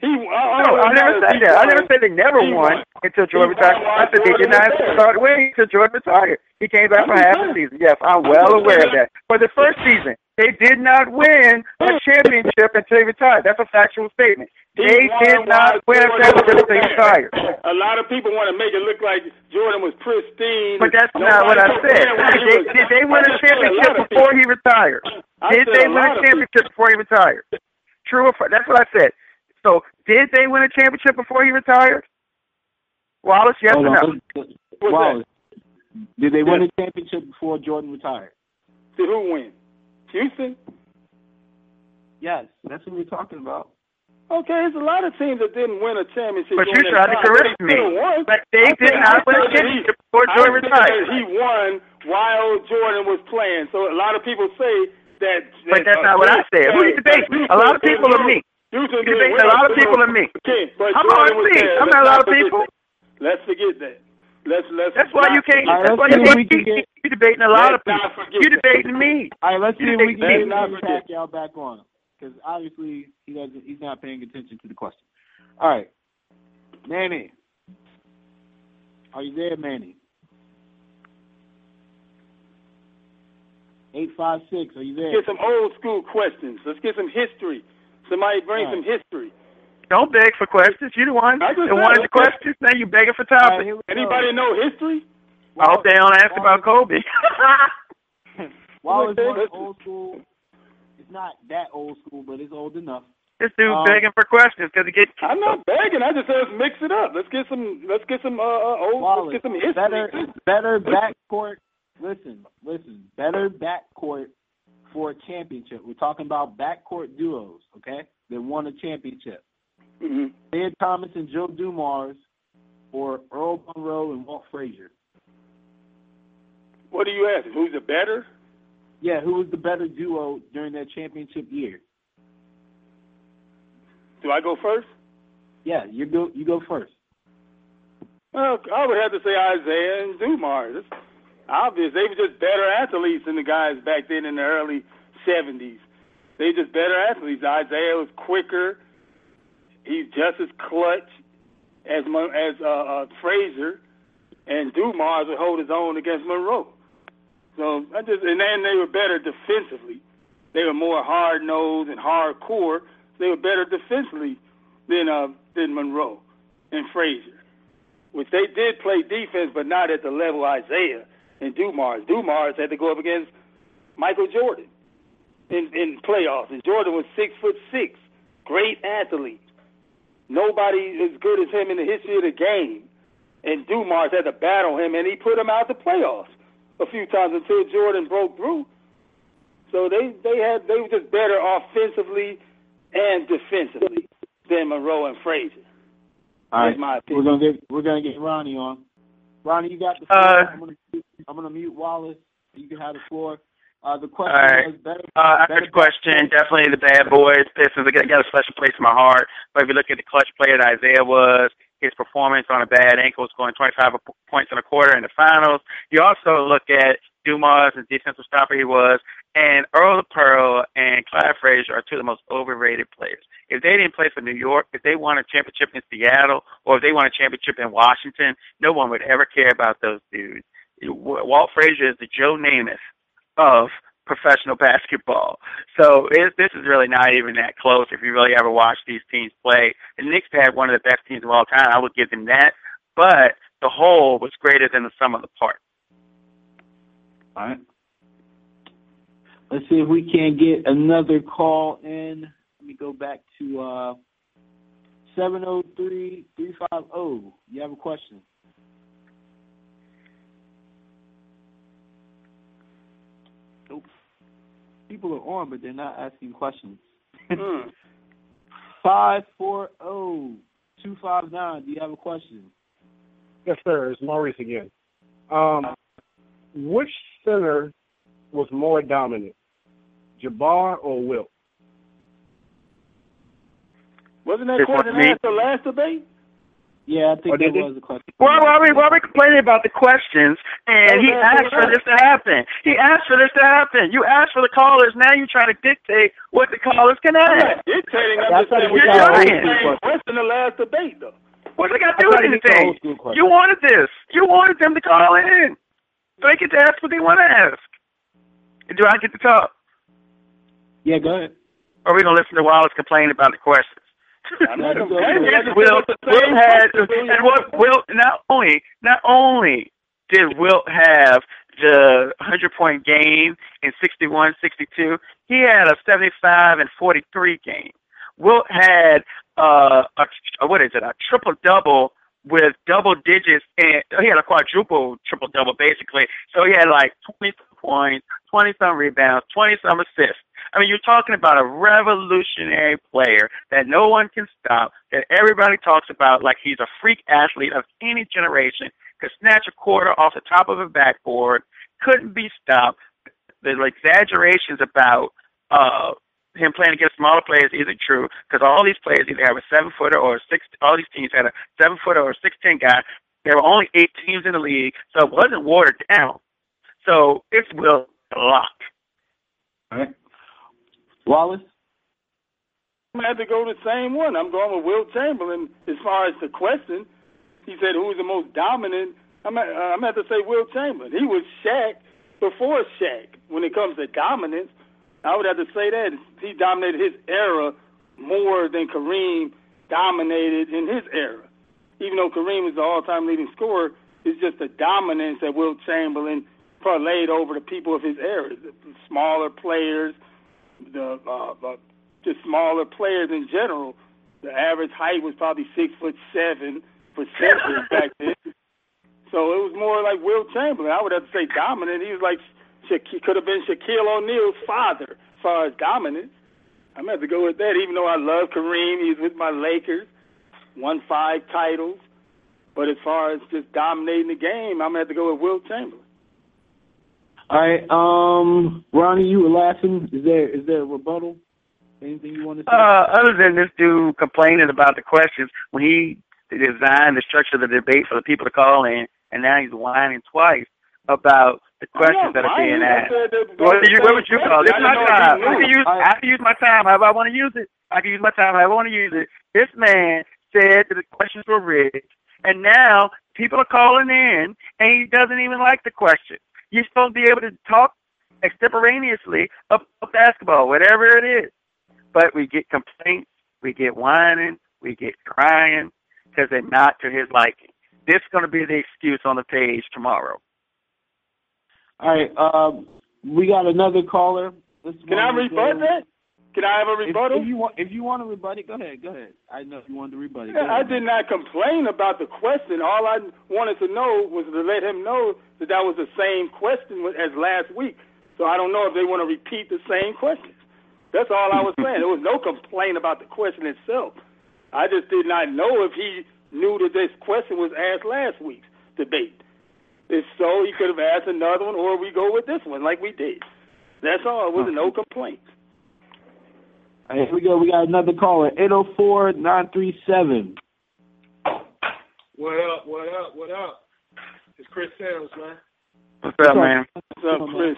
He, I, No, I never said that. I never said they never won won. until Jordan retired. I said they did not start winning until Jordan retired. He came back for half the season. Yes, I'm well aware of that. For the first season, they did not win a championship until he retired. That's a factual statement. They did not win a championship until he retired. A lot of people want to make it look like Jordan was pristine. But that's Nobody not what I said. there when he Did, did they win a championship before he retired? Did they win a championship before he retired? True or false? That's what I said. So, did they win a championship before he retired? Wallace, yes Hold or no? on. What's Wallace, did they win a championship before Jordan retired? Did who win? Houston? Yes, that's what we're talking about. Okay, there's a lot of teams that didn't win a championship. But you tried to correct me. they. But they did not I win a said he- championship before Jordan retired. He won while Jordan was playing. So a lot of people say that. But that's uh, not what I said. Who are you debating? A lot of people are me. Houston You're didn't debating a lot of people are me. Okay, but I'm Jordan on was me. I'm not a lot of people. Let's forget that. Let's let's. That's why you can't. forget All right, That's why you see can't. we can You, get- you debating a lot of people. You're debating me. All right, let's see if we think- can Let's get not Mr. forget. Pacquiao back on, because obviously he doesn't. He's not paying attention to the question. All right, Manny, are you there, Manny? Eight five six. Are you there? Get some old school questions. Let's get some history. Somebody bring All right. some history. Don't beg for questions. You the one I just that said, wanted the questions. Now you begging for topics. here we go. Anybody know history? I hope they don't ask about Kobe. Wallace Okay, old school. It's not that old school, but it's old enough. this dude Um, begging for questions because he get. I'm not begging. I just said let's mix it up. Let's get some. Let's get some. Uh, uh old. Wallace, let's get some history. better, better backcourt. Listen, listen. Better backcourt for a championship. We're talking about backcourt duos, okay? That won a championship. hmm Ed Thomas and Joe Dumars, or Earl Monroe and Walt Frazier. What are you asking? Who's the better? Yeah, who was the better duo during that championship year? Do I go first? Yeah, you go. You go first. Well, I would have to say Isiah and Dumars. It's obvious. They were just better athletes than the guys back then in the early 70s. They just better athletes. Isiah was quicker. He's just as clutch as as uh, uh, and Dumars would hold his own against Monroe. So I just and then they were better defensively. They were more hard nosed and hardcore. They were better defensively than uh, than Monroe and Frazier which they did play defense, but not at the level Isiah and Dumars. Dumars had to go up against Michael Jordan in in playoffs, and Jordan was six foot six, great athlete. Nobody as good as him in the history of the game. And Dumars had to battle him, and he put him out the playoffs a few times until Jordan broke through. So they they had they were just better offensively and defensively than Monroe and Frazier. All That's right, my we're opinion. gonna get we're gonna get Ronnie on. Ronnie, you got the Uh, floor. I'm gonna mute- I'm gonna mute Wallace. You can have the floor. Uh, the question All right. was better. Uh, better after question, definitely the bad boys. Pistons they got got a special place in my heart. But if you look at the clutch player that Isiah was, his performance on a bad ankle, scoring 25 points in a quarter in the finals. You also look at Dumars and defensive stopper he was, and Earl of Pearl and Clyde Frazier are two of the most overrated players. If they didn't play for New York, if they won a championship in Seattle, or if they won a championship in Washington, no one would ever care about those dudes. Walt Frazier is the Joe Namath of professional basketball. So it, this is really not even that close if you really ever watch these teams play. The Knicks had one of the best teams of all time. I would give them that. But the whole was greater than the sum of the parts. All right. Let's see if we can get another call in. Let me go back to uh, 703 350. You have a question? people are on, but they're not asking questions. Hmm. Five four zero two five nine. 540 259, do you have a question? Yes, sir. It's Maurice again. Um, which center was more dominant, Jabbar or Wilt? Wasn't that question asked the last debate? Yeah, I think that was a question. Why, why, are we, why are we complaining about the questions? And he asked for this to happen. He asked for this to happen. You asked for the callers. Now you're trying to dictate what the callers can I'm ask. dictating. I'm That's just saying we you're got the trying. same question the last debate, though. What's it got to do with thought he anything? old school question. You wanted this. You wanted them to call in. So they get to ask what they want to ask. And Do I get to talk? Yeah, go ahead. Or are we going to listen to Wallace complain about the questions? I'm not complaining. Will, said it's the Will had, and what Will, not only, not only did Wilt have the 100 point game in 61 62, he had a 75 and 43 game. Wilt had uh, a, a what is it, a triple double with double digits, and he had a quadruple triple double basically. So he had like 20 points, 20 some rebounds, 20 some assists. I mean, you're talking about a revolutionary player that no one can stop, that everybody talks about like he's a freak athlete of any generation, could snatch a quarter off the top of a backboard, couldn't be stopped. The exaggerations about uh him playing against smaller players isn't true because all these players either have a seven footer or a six. All these teams had a seven footer or a six ten guy. There were only eight teams in the league, so it wasn't watered down. So it's Will lot. All right. Wallace? I'm gonna have to go the same one. I'm going with Wilt Chamberlain as far as the question. He said who's the most dominant. I'm at, uh, I'm to say Wilt Chamberlain. He was Shaq before Shaq when it comes to dominance. I would have to say that he dominated his era more than Kareem dominated in his era. Even though Kareem is the all-time leading scorer, it's just the dominance that Wilt Chamberlain parlayed over the people of his era. The smaller players, the uh, uh, just smaller players in general. The average height was probably six foot seven for centers back then. So it was more like Wilt Chamberlain. I would have to say dominant. He was like Sha- could have been Shaquille O'Neal's father as far as dominance. I'm gonna have to go with that. Even though I love Kareem, he's with my Lakers, won five titles. But as far as just dominating the game, I'm gonna have to go with Wilt Chamberlain. All right. Um, Ronnie, you were laughing. Is there is there a rebuttal? Anything you want to say? Uh, other than this dude complaining about the questions when he designed the structure of the debate for the people to call in, and now he's whining twice about the questions that are being asked. What, do you, what would you call it? It's my time. I can use I can use my time however I want to use it. I can use my time however I want to use it. This man said that the questions were rigged, and now people are calling in, and he doesn't even like the question. You're supposed to be able to talk extemporaneously about basketball, whatever it is. But we get complaints, we get whining, we get crying because they're not to his liking. This is going to be the excuse on the page tomorrow. All right. Um, we got another caller. This Can I one is, rebut uh, that? Can I have a rebuttal? if you want, if you want to rebut it, go ahead. Go ahead. I know you wanted to rebut it. Yeah, I did not complain about the question. All I wanted to know was to let him know that that was the same question as last week. So I don't know if they want to repeat the same questions. That's all I was saying. There was no complaint about the question itself. I just did not know if he knew that this question was asked last week's debate. If so, he could have asked another one, or we go with this one like we did. That's all. It wasn't no complaints. All right, here we go. We got another caller. Eight zero four nine three seven. What up? What up? What up? It's Chris Sims, man. What's up, man? What's up, Chris?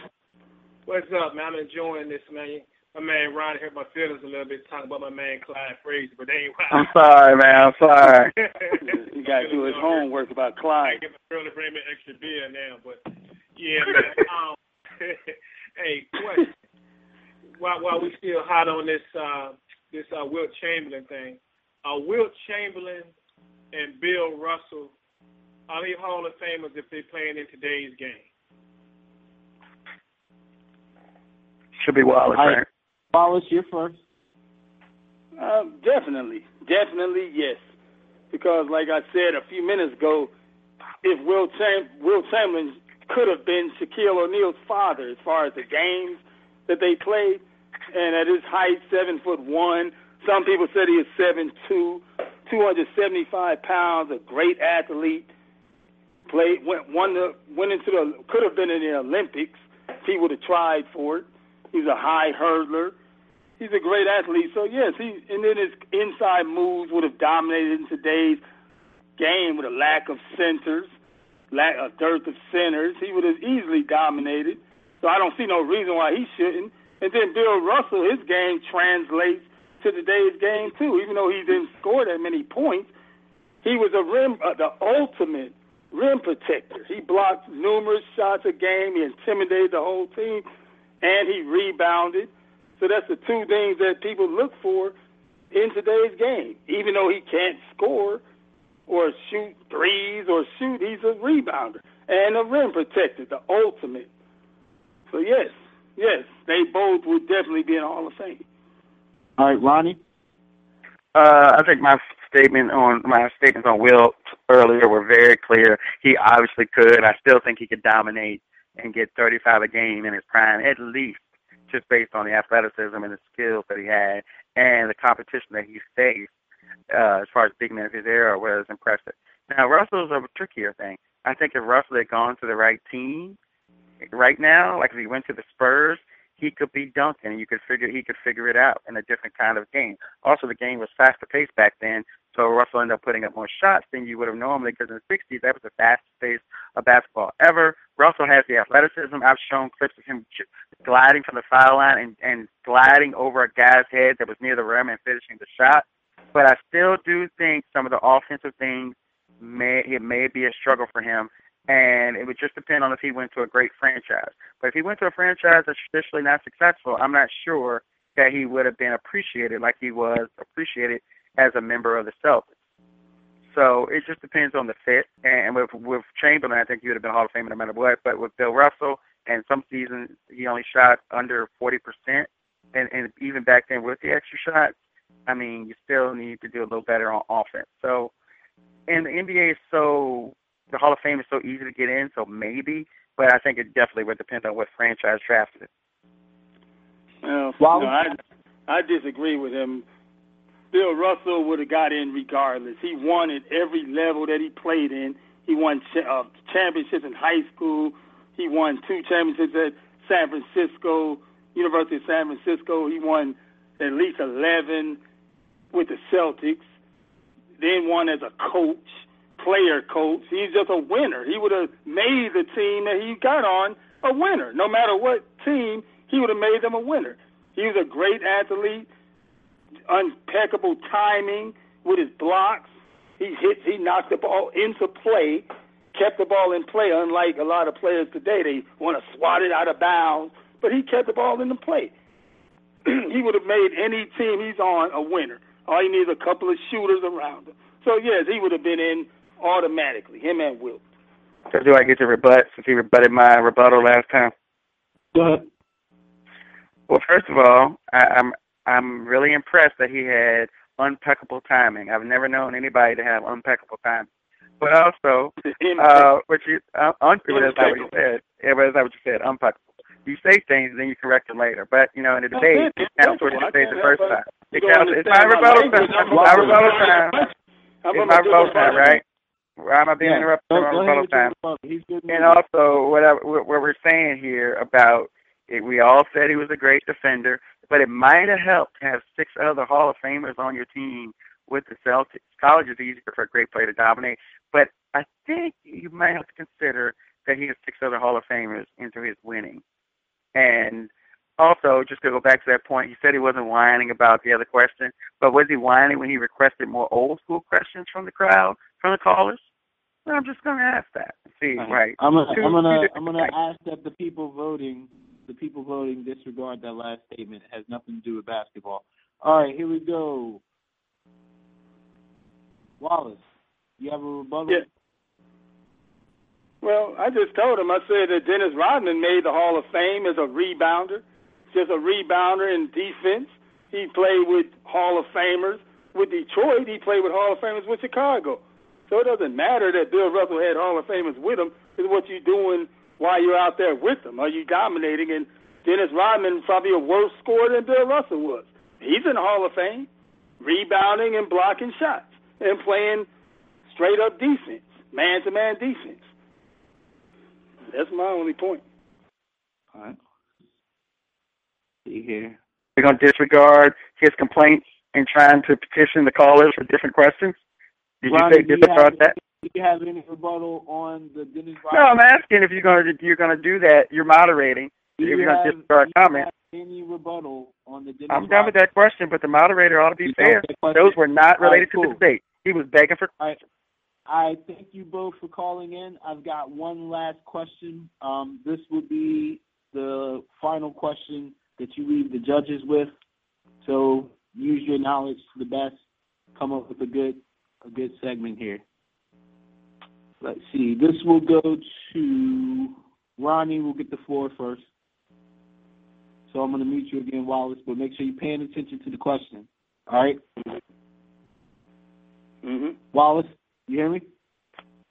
What's up, man? I'm enjoying this, man. My man Ron hurt my feelings a little bit talking about my man Clyde Frazier, but they ain't I'm sorry, man. I'm sorry. He got to do his homework about I Clyde. get my girl to bring me extra beer now, but yeah, man. Um, hey, question. While while we still hot on this uh this uh Wilt Chamberlain thing, uh Wilt Chamberlain and Bill Russell are they Hall of Famers if they playing in today's game? Should be Wallace, All right. right? Wallace, you're first. Um, definitely, definitely yes. Because, like I said a few minutes ago, if Will Cham- Wilt Chamberlain could have been Shaquille O'Neal's father as far as the games that they played, and at his height, seven foot one. Some people said he is seven two, two hundred seventy five pounds, a great athlete. Played went won the went into the could have been in the Olympics if he would have tried for it. He's a high hurdler. he's a great athlete. So yes, he and then his inside moves would have dominated in today's game with a lack of centers, lack a dearth of centers. He would have easily dominated. So I don't see no reason why he shouldn't. And then Bill Russell, his game translates to today's game too. Even though he didn't score that many points, he was a rim, uh, the ultimate rim protector. He blocked numerous shots a game. He intimidated the whole team, and he rebounded. So that's the two things that people look for in today's game. Even though he can't score or shoot threes or shoot, he's a rebounder and a rim protector, the ultimate. So yes, yes, they both would definitely be in the Hall of Fame. All right, Ronnie. Uh, I think my statement on my statements on Will earlier were very clear. He obviously could. I still think he could dominate and get 35 a game in his prime, at least, just based on the athleticism and the skills that he had and the competition that he faced. Uh, as far as big men of his era was impressive. Now Russell's a trickier thing. I think if Russell had gone to the right team right now, like if he went to the Spurs, he could be Duncan. You could figure he could figure it out in a different kind of game. Also, the game was faster paced back then, so Russell ended up putting up more shots than you would have normally because in the '60s that was the fastest pace of basketball ever. Russell has the athleticism. I've shown clips of him gliding from the foul line and, and gliding over a guy's head that was near the rim and finishing the shot. But I still do think some of the offensive things may it may be a struggle for him and it would just depend on if he went to a great franchise. But if he went to a franchise that's traditionally not successful, I'm not sure that he would have been appreciated like he was appreciated as a member of the Celtics. So it just depends on the fit. And with with Chamberlain, I think he would have been Hall of Fame no matter what. But with Bill Russell, and some seasons he only shot under 40 percent, and and even back then with the extra shots, I mean, you still need to do a little better on offense. So, and the NBA is so the Hall of Fame is so easy to get in, so maybe, but I think it definitely would depend on what franchise drafted it. Uh, well, no, I I disagree with him. Bill Russell would have got in regardless. He won at every level that he played in. He won ch- uh, championships in high school. He won two championships at San Francisco, University of San Francisco. He won at least 11 with the Celtics. Then won as a coach player coach. He's just a winner. He would have made the team that he got on a winner. No matter what team, he would have made them a winner. He was a great athlete, impeccable timing with his blocks. He hit, he knocked the ball into play, kept the ball in play. Unlike a lot of players today, they want to swat it out of bounds, but he kept the ball in the play. he would have made any team he's on a winner. All he needs a couple of shooters around him. So yes, he would have been in automatically. Him and Wilt. So do I get to rebut since he rebutted my rebuttal last time? Go ahead. Well, first of all, I, I'm I'm really impressed that he had impeccable timing. I've never known anybody to have impeccable timing. But also, uh, what you uh, un- that's not what you said. Yeah, but that's not what you said. Impeccable. You say things and then you correct them later. But you know, in the debate, it counts what you say the first time. It counts. It's my rebuttal time. My rebuttal time. It's my rebuttal time, right? I'm not being yeah. interrupted on rebuttal time. He's good and also, what, I, what we're saying here about it, we all said he was a great defender, but it might have helped to have six other Hall of Famers on your team with the Celtics. College is easier for a great player to dominate, but I think you might have to consider that he has six other Hall of Famers into his winning. And also, just to go back to that point, he said he wasn't whining about the other question, but was he whining when he requested more old school questions from the crowd, from the callers? I'm just going to ask that. See, right? right. I'm gonna, I'm gonna, I'm gonna ask that the people voting, the people voting disregard that last statement. It has nothing to do with basketball. All right, here we go. Wallace, you have a rebuttal? Yeah. Well, I just told him. I said that Dennis Rodman made the Hall of Fame as a rebounder, just a rebounder in defense. He played with Hall of Famers. With Detroit, he played with Hall of Famers with Chicago. So it doesn't matter that Bill Russell had Hall of Famers with him. It's what you're doing while you're out there with them. Are you dominating? And Dennis Rodman probably a worse scorer than Bill Russell was. He's in the Hall of Fame, rebounding and blocking shots and playing straight up defense, man to man defense. That's my only point. All right. See here. We're going to disregard his complaints and trying to petition the callers for different questions. Did Ronnie, you say do you disregard have- that? Do you have any rebuttal on the Dennis No, I'm asking if you're going to you're going to do that. You're moderating. Do if you you're going have- to disregard do you comments. have any rebuttal on the Dennis I'm done with that question, but the moderator ought to be You fair. with that question? Those were not All right, related to cool. the debate. He was begging for I thank you both for calling in. I've got one last question. Um, this will be the final question that you leave the judges with. So use your knowledge to the best. Come up with a good a good segment here. Let's see. This will go to Ronnie. We'll get the floor first. So I'm going to mute you again, Wallace, but make sure you're paying attention to the question. All right, Mhm. Wallace, you hear me?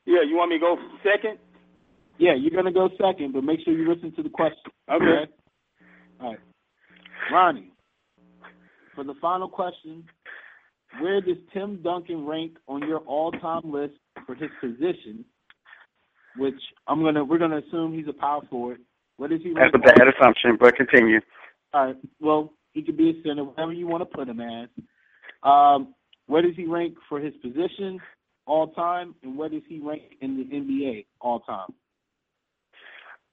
Yeah, you want me to go second? Yeah, you're gonna go second, but make sure you listen to the question. Okay. All right. Ronnie, for the final question, where does Tim Duncan rank on your all-time list for his position? Which I'm gonna we're gonna assume he's a power forward. Where does he? That's a bad assumption, but continue. All right. Well, he could be a center, whatever you want to put him as. Um, where does he rank for his position all time, and where does he rank in the NBA all time?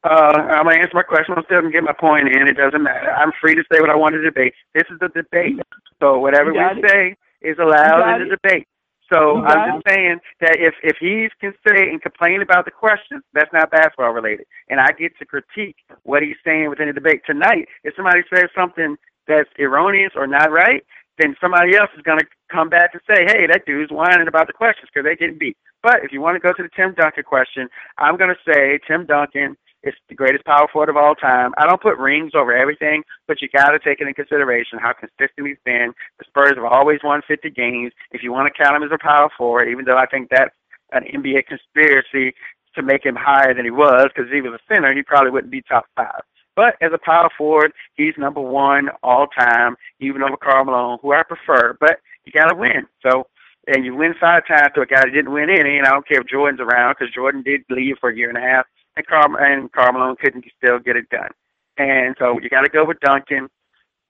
Uh, I'm gonna answer my question. I'm still gonna get my point in. It doesn't matter. I'm free to say what I want to debate. This is a debate, so whatever we it. say is allowed in the debate. So I'm just saying that if if he can say and complain about the questions, that's not basketball related, and I get to critique what he's saying within the debate tonight. If somebody says something that's erroneous or not right, then somebody else is going to come back and say, "Hey, that dude's whining about the questions because they're getting beat." But if you want to go to the Tim Duncan question, I'm going to say Tim Duncan is the greatest power forward of all time. I don't put rings over everything, but you got to take it in consideration how consistent he's been. The Spurs have always won 50 games. If you want to count him as a power forward, even though I think that's an NBA conspiracy to make him higher than he was, because if he was a center, he probably wouldn't be top five. But as a power forward, he's number one all time, even over Karl Malone, who I prefer. But you got to win. So, and you win five times to a guy that didn't win any. And I don't care if Jordan's around because Jordan did leave for a year and a half, and Karl and Karl Malone couldn't still get it done. And so you got to go with Duncan,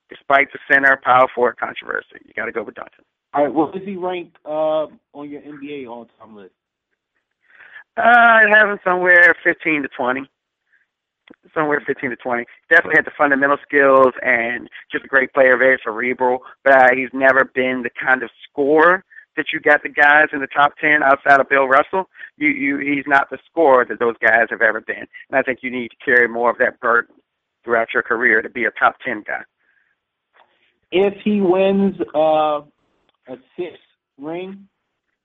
despite the center power forward controversy. You got to go with Duncan. All right. Where does he rank uh, on your NBA all-time list? Uh, I have him somewhere 15 to 20. Somewhere 15 to 20. Definitely had the fundamental skills and just a great player, very cerebral. But uh, he's never been the kind of scorer that you got the guys in the top 10 outside of Bill Russell. You, you, he's not the scorer that those guys have ever been. And I think you need to carry more of that burden throughout your career to be a top 10 guy. If he wins uh, a sixth ring,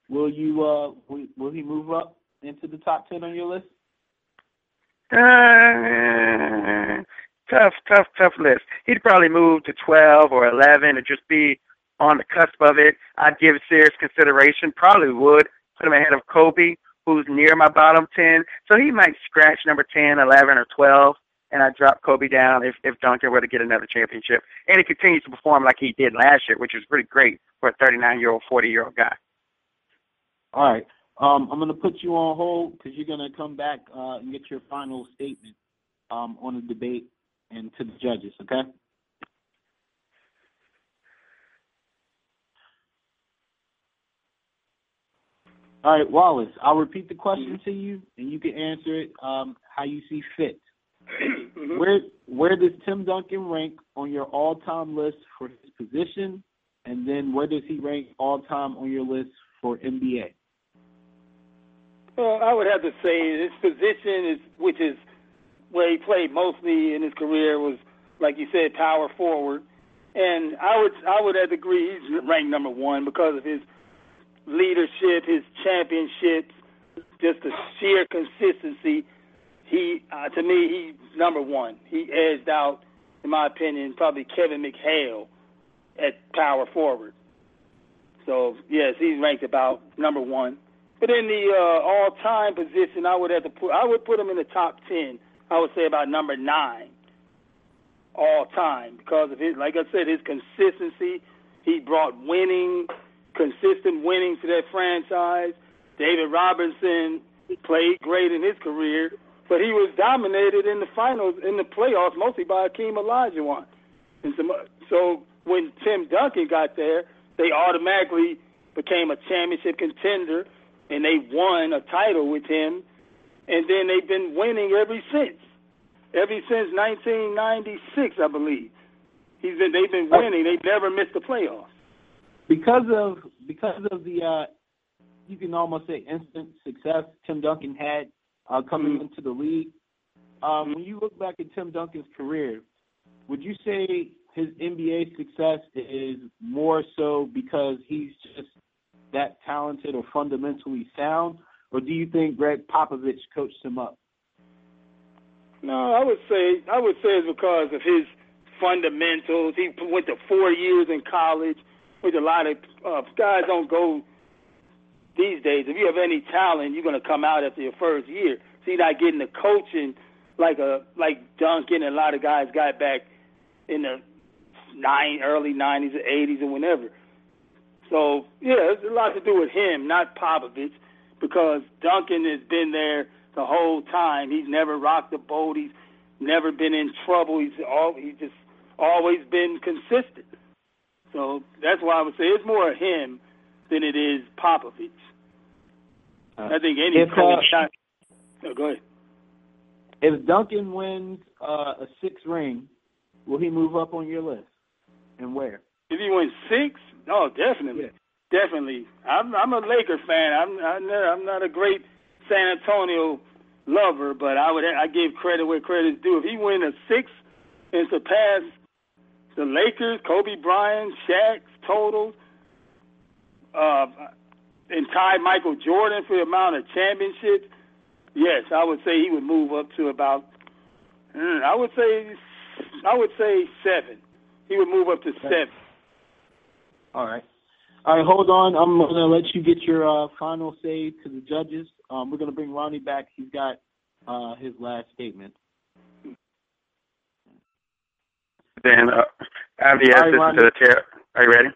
will you uh, will, will he move up into the top ten on your list? Uh, tough, tough, tough list. He'd probably move to 12 or 11 and just be on the cusp of it. I'd give it serious consideration. Probably would put him ahead of Kobe, who's near my bottom 10. So he might scratch number 10, 11, or 12, and I'd drop Kobe down if, if Duncan were to get another championship. And he continues to perform like he did last year, which is pretty great for a 39-year-old, 40-year-old guy. All right. Um, I'm going to put you on hold because you're going to come back uh, and get your final statement um, on the debate and to the judges. Okay. All right, Wallace. I'll repeat the question to you, and you can answer it um, how you see fit. Where where does Tim Duncan rank on your all time list for his position, and then where does he rank all time on your list for NBA? Well, I would have to say his position is, which is where he played mostly in his career, was like you said, power forward. And I would I would have to agree he's ranked number one because of his leadership, his championships, just the sheer consistency. He uh, to me he's number one. He edged out, in my opinion, probably Kevin McHale at power forward. So yes, he's ranked about number one. But in the uh, all-time position, I would have to put I would put him in the top ten. I would say about number nine all time because of his, like I said, his consistency. He brought winning, consistent winning to that franchise. David Robinson played great in his career, but he was dominated in the finals, in the playoffs, mostly by Akeem Olajuwon. and some. So when Tim Duncan got there, they automatically became a championship contender, and they won a title with him, and then they've been winning ever since. Ever since 1996, I believe. He's been. They've been winning. They've never missed the playoffs. Because of because of the uh you can almost say instant success Tim Duncan had uh coming Mhm. into the league. Um when you look back at Tim Duncan's career, would you say his NBA success is more so because he's just that talented or fundamentally sound, or do you think Gregg Popovich coached him up? No, I would say I would say it's because of his fundamentals. He went to four years in college, which a lot of uh, guys don't go these days. If you have any talent, you're going to come out after your first year. So you're not getting the coaching like a like Duncan and a lot of guys got back in the nine early '90s or '80s or whenever. So yeah, it's a lot to do with him, not Popovich, because Duncan has been there the whole time. He's never rocked the boat. He's never been in trouble. He's all he's just always been consistent. So that's why I would say it's more him than it is Popovich. I think any if, uh, shot- no, go ahead. If Duncan wins uh, a six ring, will he move up on your list? And where? If he wins six, oh, definitely, definitely. I'm I'm a Laker fan. I'm I'm not, I'm not a great San Antonio lover, but I would I give credit where credit's due. If he wins a six and surpass the Lakers, Kobe Bryant, Shaq's totals, uh, and tie Michael Jordan for the amount of championships, yes, I would say he would move up to about. mm, I would say I would say seven. He would move up to seven. All right. All right, hold on. I'm going to let you get your uh, final say to the judges. Um, we're going to bring Ronnie back. He's got uh, his last statement. Then uh, IBS All right, this Ronnie. is a ter- Are you ready?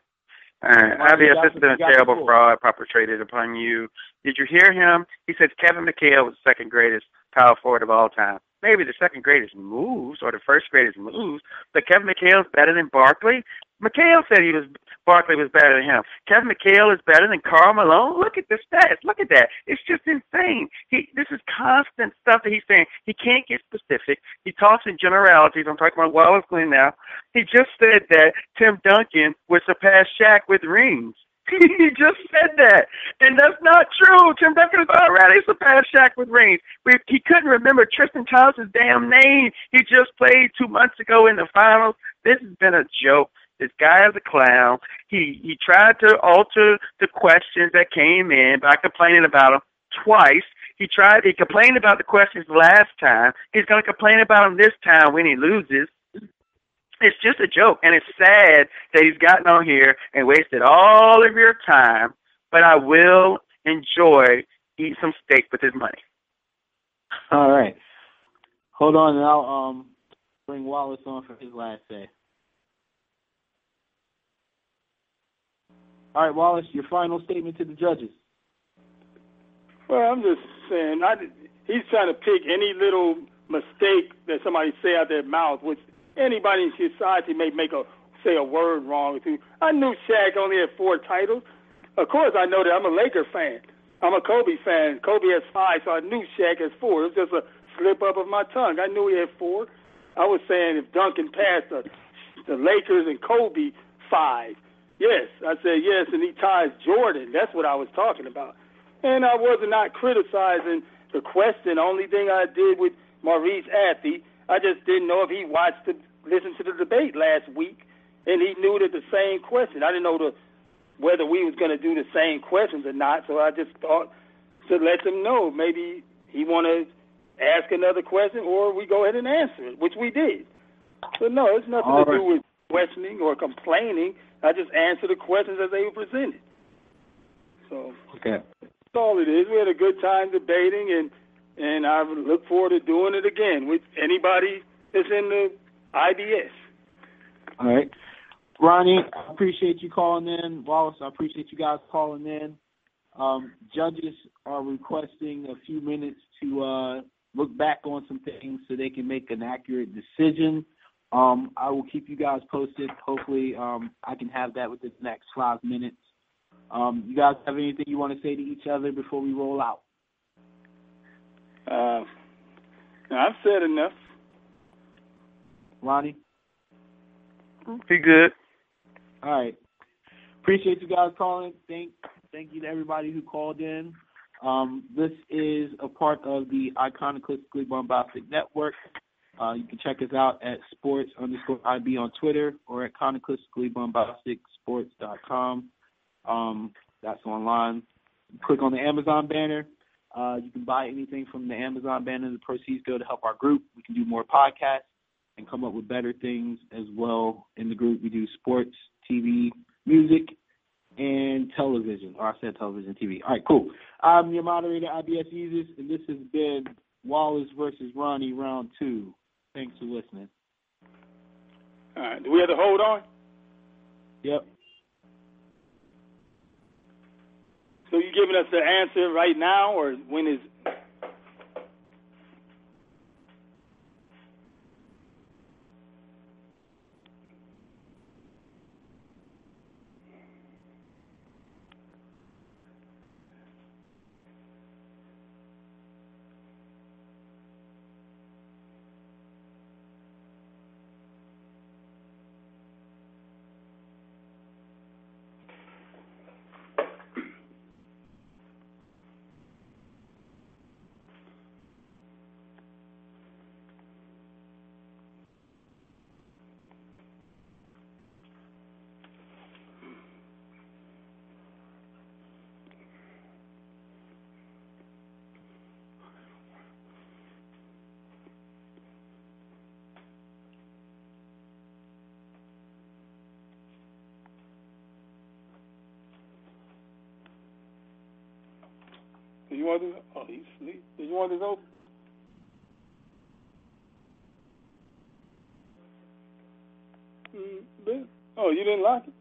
Uh, Ronnie, you IBS got the- has been you a the terrible fraud perpetrated upon you. Did you hear him? He said Kevin McHale was the second greatest power forward of all time. Maybe the second greatest moves or the first greatest moves, but Kevin McHale's better than Barkley. McHale said he was Barkley was better than him. Kevin McHale is better than Karl Malone. Look at the stats. Look at that. It's just insane. He this is constant stuff that he's saying. He can't get specific. He talks in generalities. I'm talking about Wallace Glenn now. He just said that Tim Duncan would surpass Shaq with rings. he just said that, and that's not true. Tim Duncan has already surpassed Shaq with rings. He couldn't remember Tristan Thompson's damn name. He just played two months ago in the finals. This has been a joke. This guy is a clown. He he tried to alter the questions that came in by complaining about them twice. He tried. He complained about the questions last time. He's going to complain about them this time when he loses. It's just a joke, and it's sad that he's gotten on here and wasted all of your time. But I will enjoy eat some steak with his money. All right. Hold on, and I'll um, bring Wallace on for his last say. All right, Wallace, your final statement to the judges. Well, I'm just saying, I, he's trying to pick any little mistake that somebody say out their mouth, which anybody in society may make a say a word wrong you. I knew Shaq only had four titles. Of course, I know that. I'm a Laker fan. I'm a Kobe fan. Kobe has five, so I knew Shaq has four. It was just a slip up of my tongue. I knew he had four. I was saying if Duncan passed the, the Lakers and Kobe five, yes, I said yes, and he ties Jordan. That's what I was talking about. And I was not criticizing the question. The only thing I did with Maurice Athy, I just didn't know if he watched the listened to the debate last week, and he knew that the same question. I didn't know the whether we was going to do the same questions or not. So I just thought to let them know maybe he want to ask another question, or we go ahead and answer it, which we did. So no, it's nothing All to do with questioning or complaining. I just answer the questions as they were presented. So Okay. that's all it is. We had a good time debating, and and I look forward to doing it again with anybody that's in the IBS. All right. Ronnie, I appreciate you calling in. Wallace, I appreciate you guys calling in. Um, judges are requesting a few minutes to uh, look back on some things so they can make an accurate decision Um, I will keep you guys posted. Hopefully, um, I can have that within the next five minutes. Um, you guys have anything you want to say to each other before we roll out? Uh, I've said enough. Ronnie? Be good. All right. Appreciate you guys calling. Thank thank you to everybody who called in. Um, this is a part of the Iconicalistically Bombastic Network. Uh, you can check us out at sports underscore IB on Twitter or at conicalisticallybombasticsports.com. Um, that's online. Click on the Amazon banner. Uh, you can buy anything from the Amazon banner. The proceeds go to help our group. We can do more podcasts and come up with better things as well in the group. We do sports, TV, music, and television. Or I said television, TV. All right, cool. I'm your moderator, IBS Users, and this has been Wallace versus Ronnie, round two. Thanks for listening. All right. Do we have to hold on? Yep. So you giving us the answer right now, or when is? Do you want this? Oh, he's asleep. Did you want this open? Mm, Oh, you didn't like it?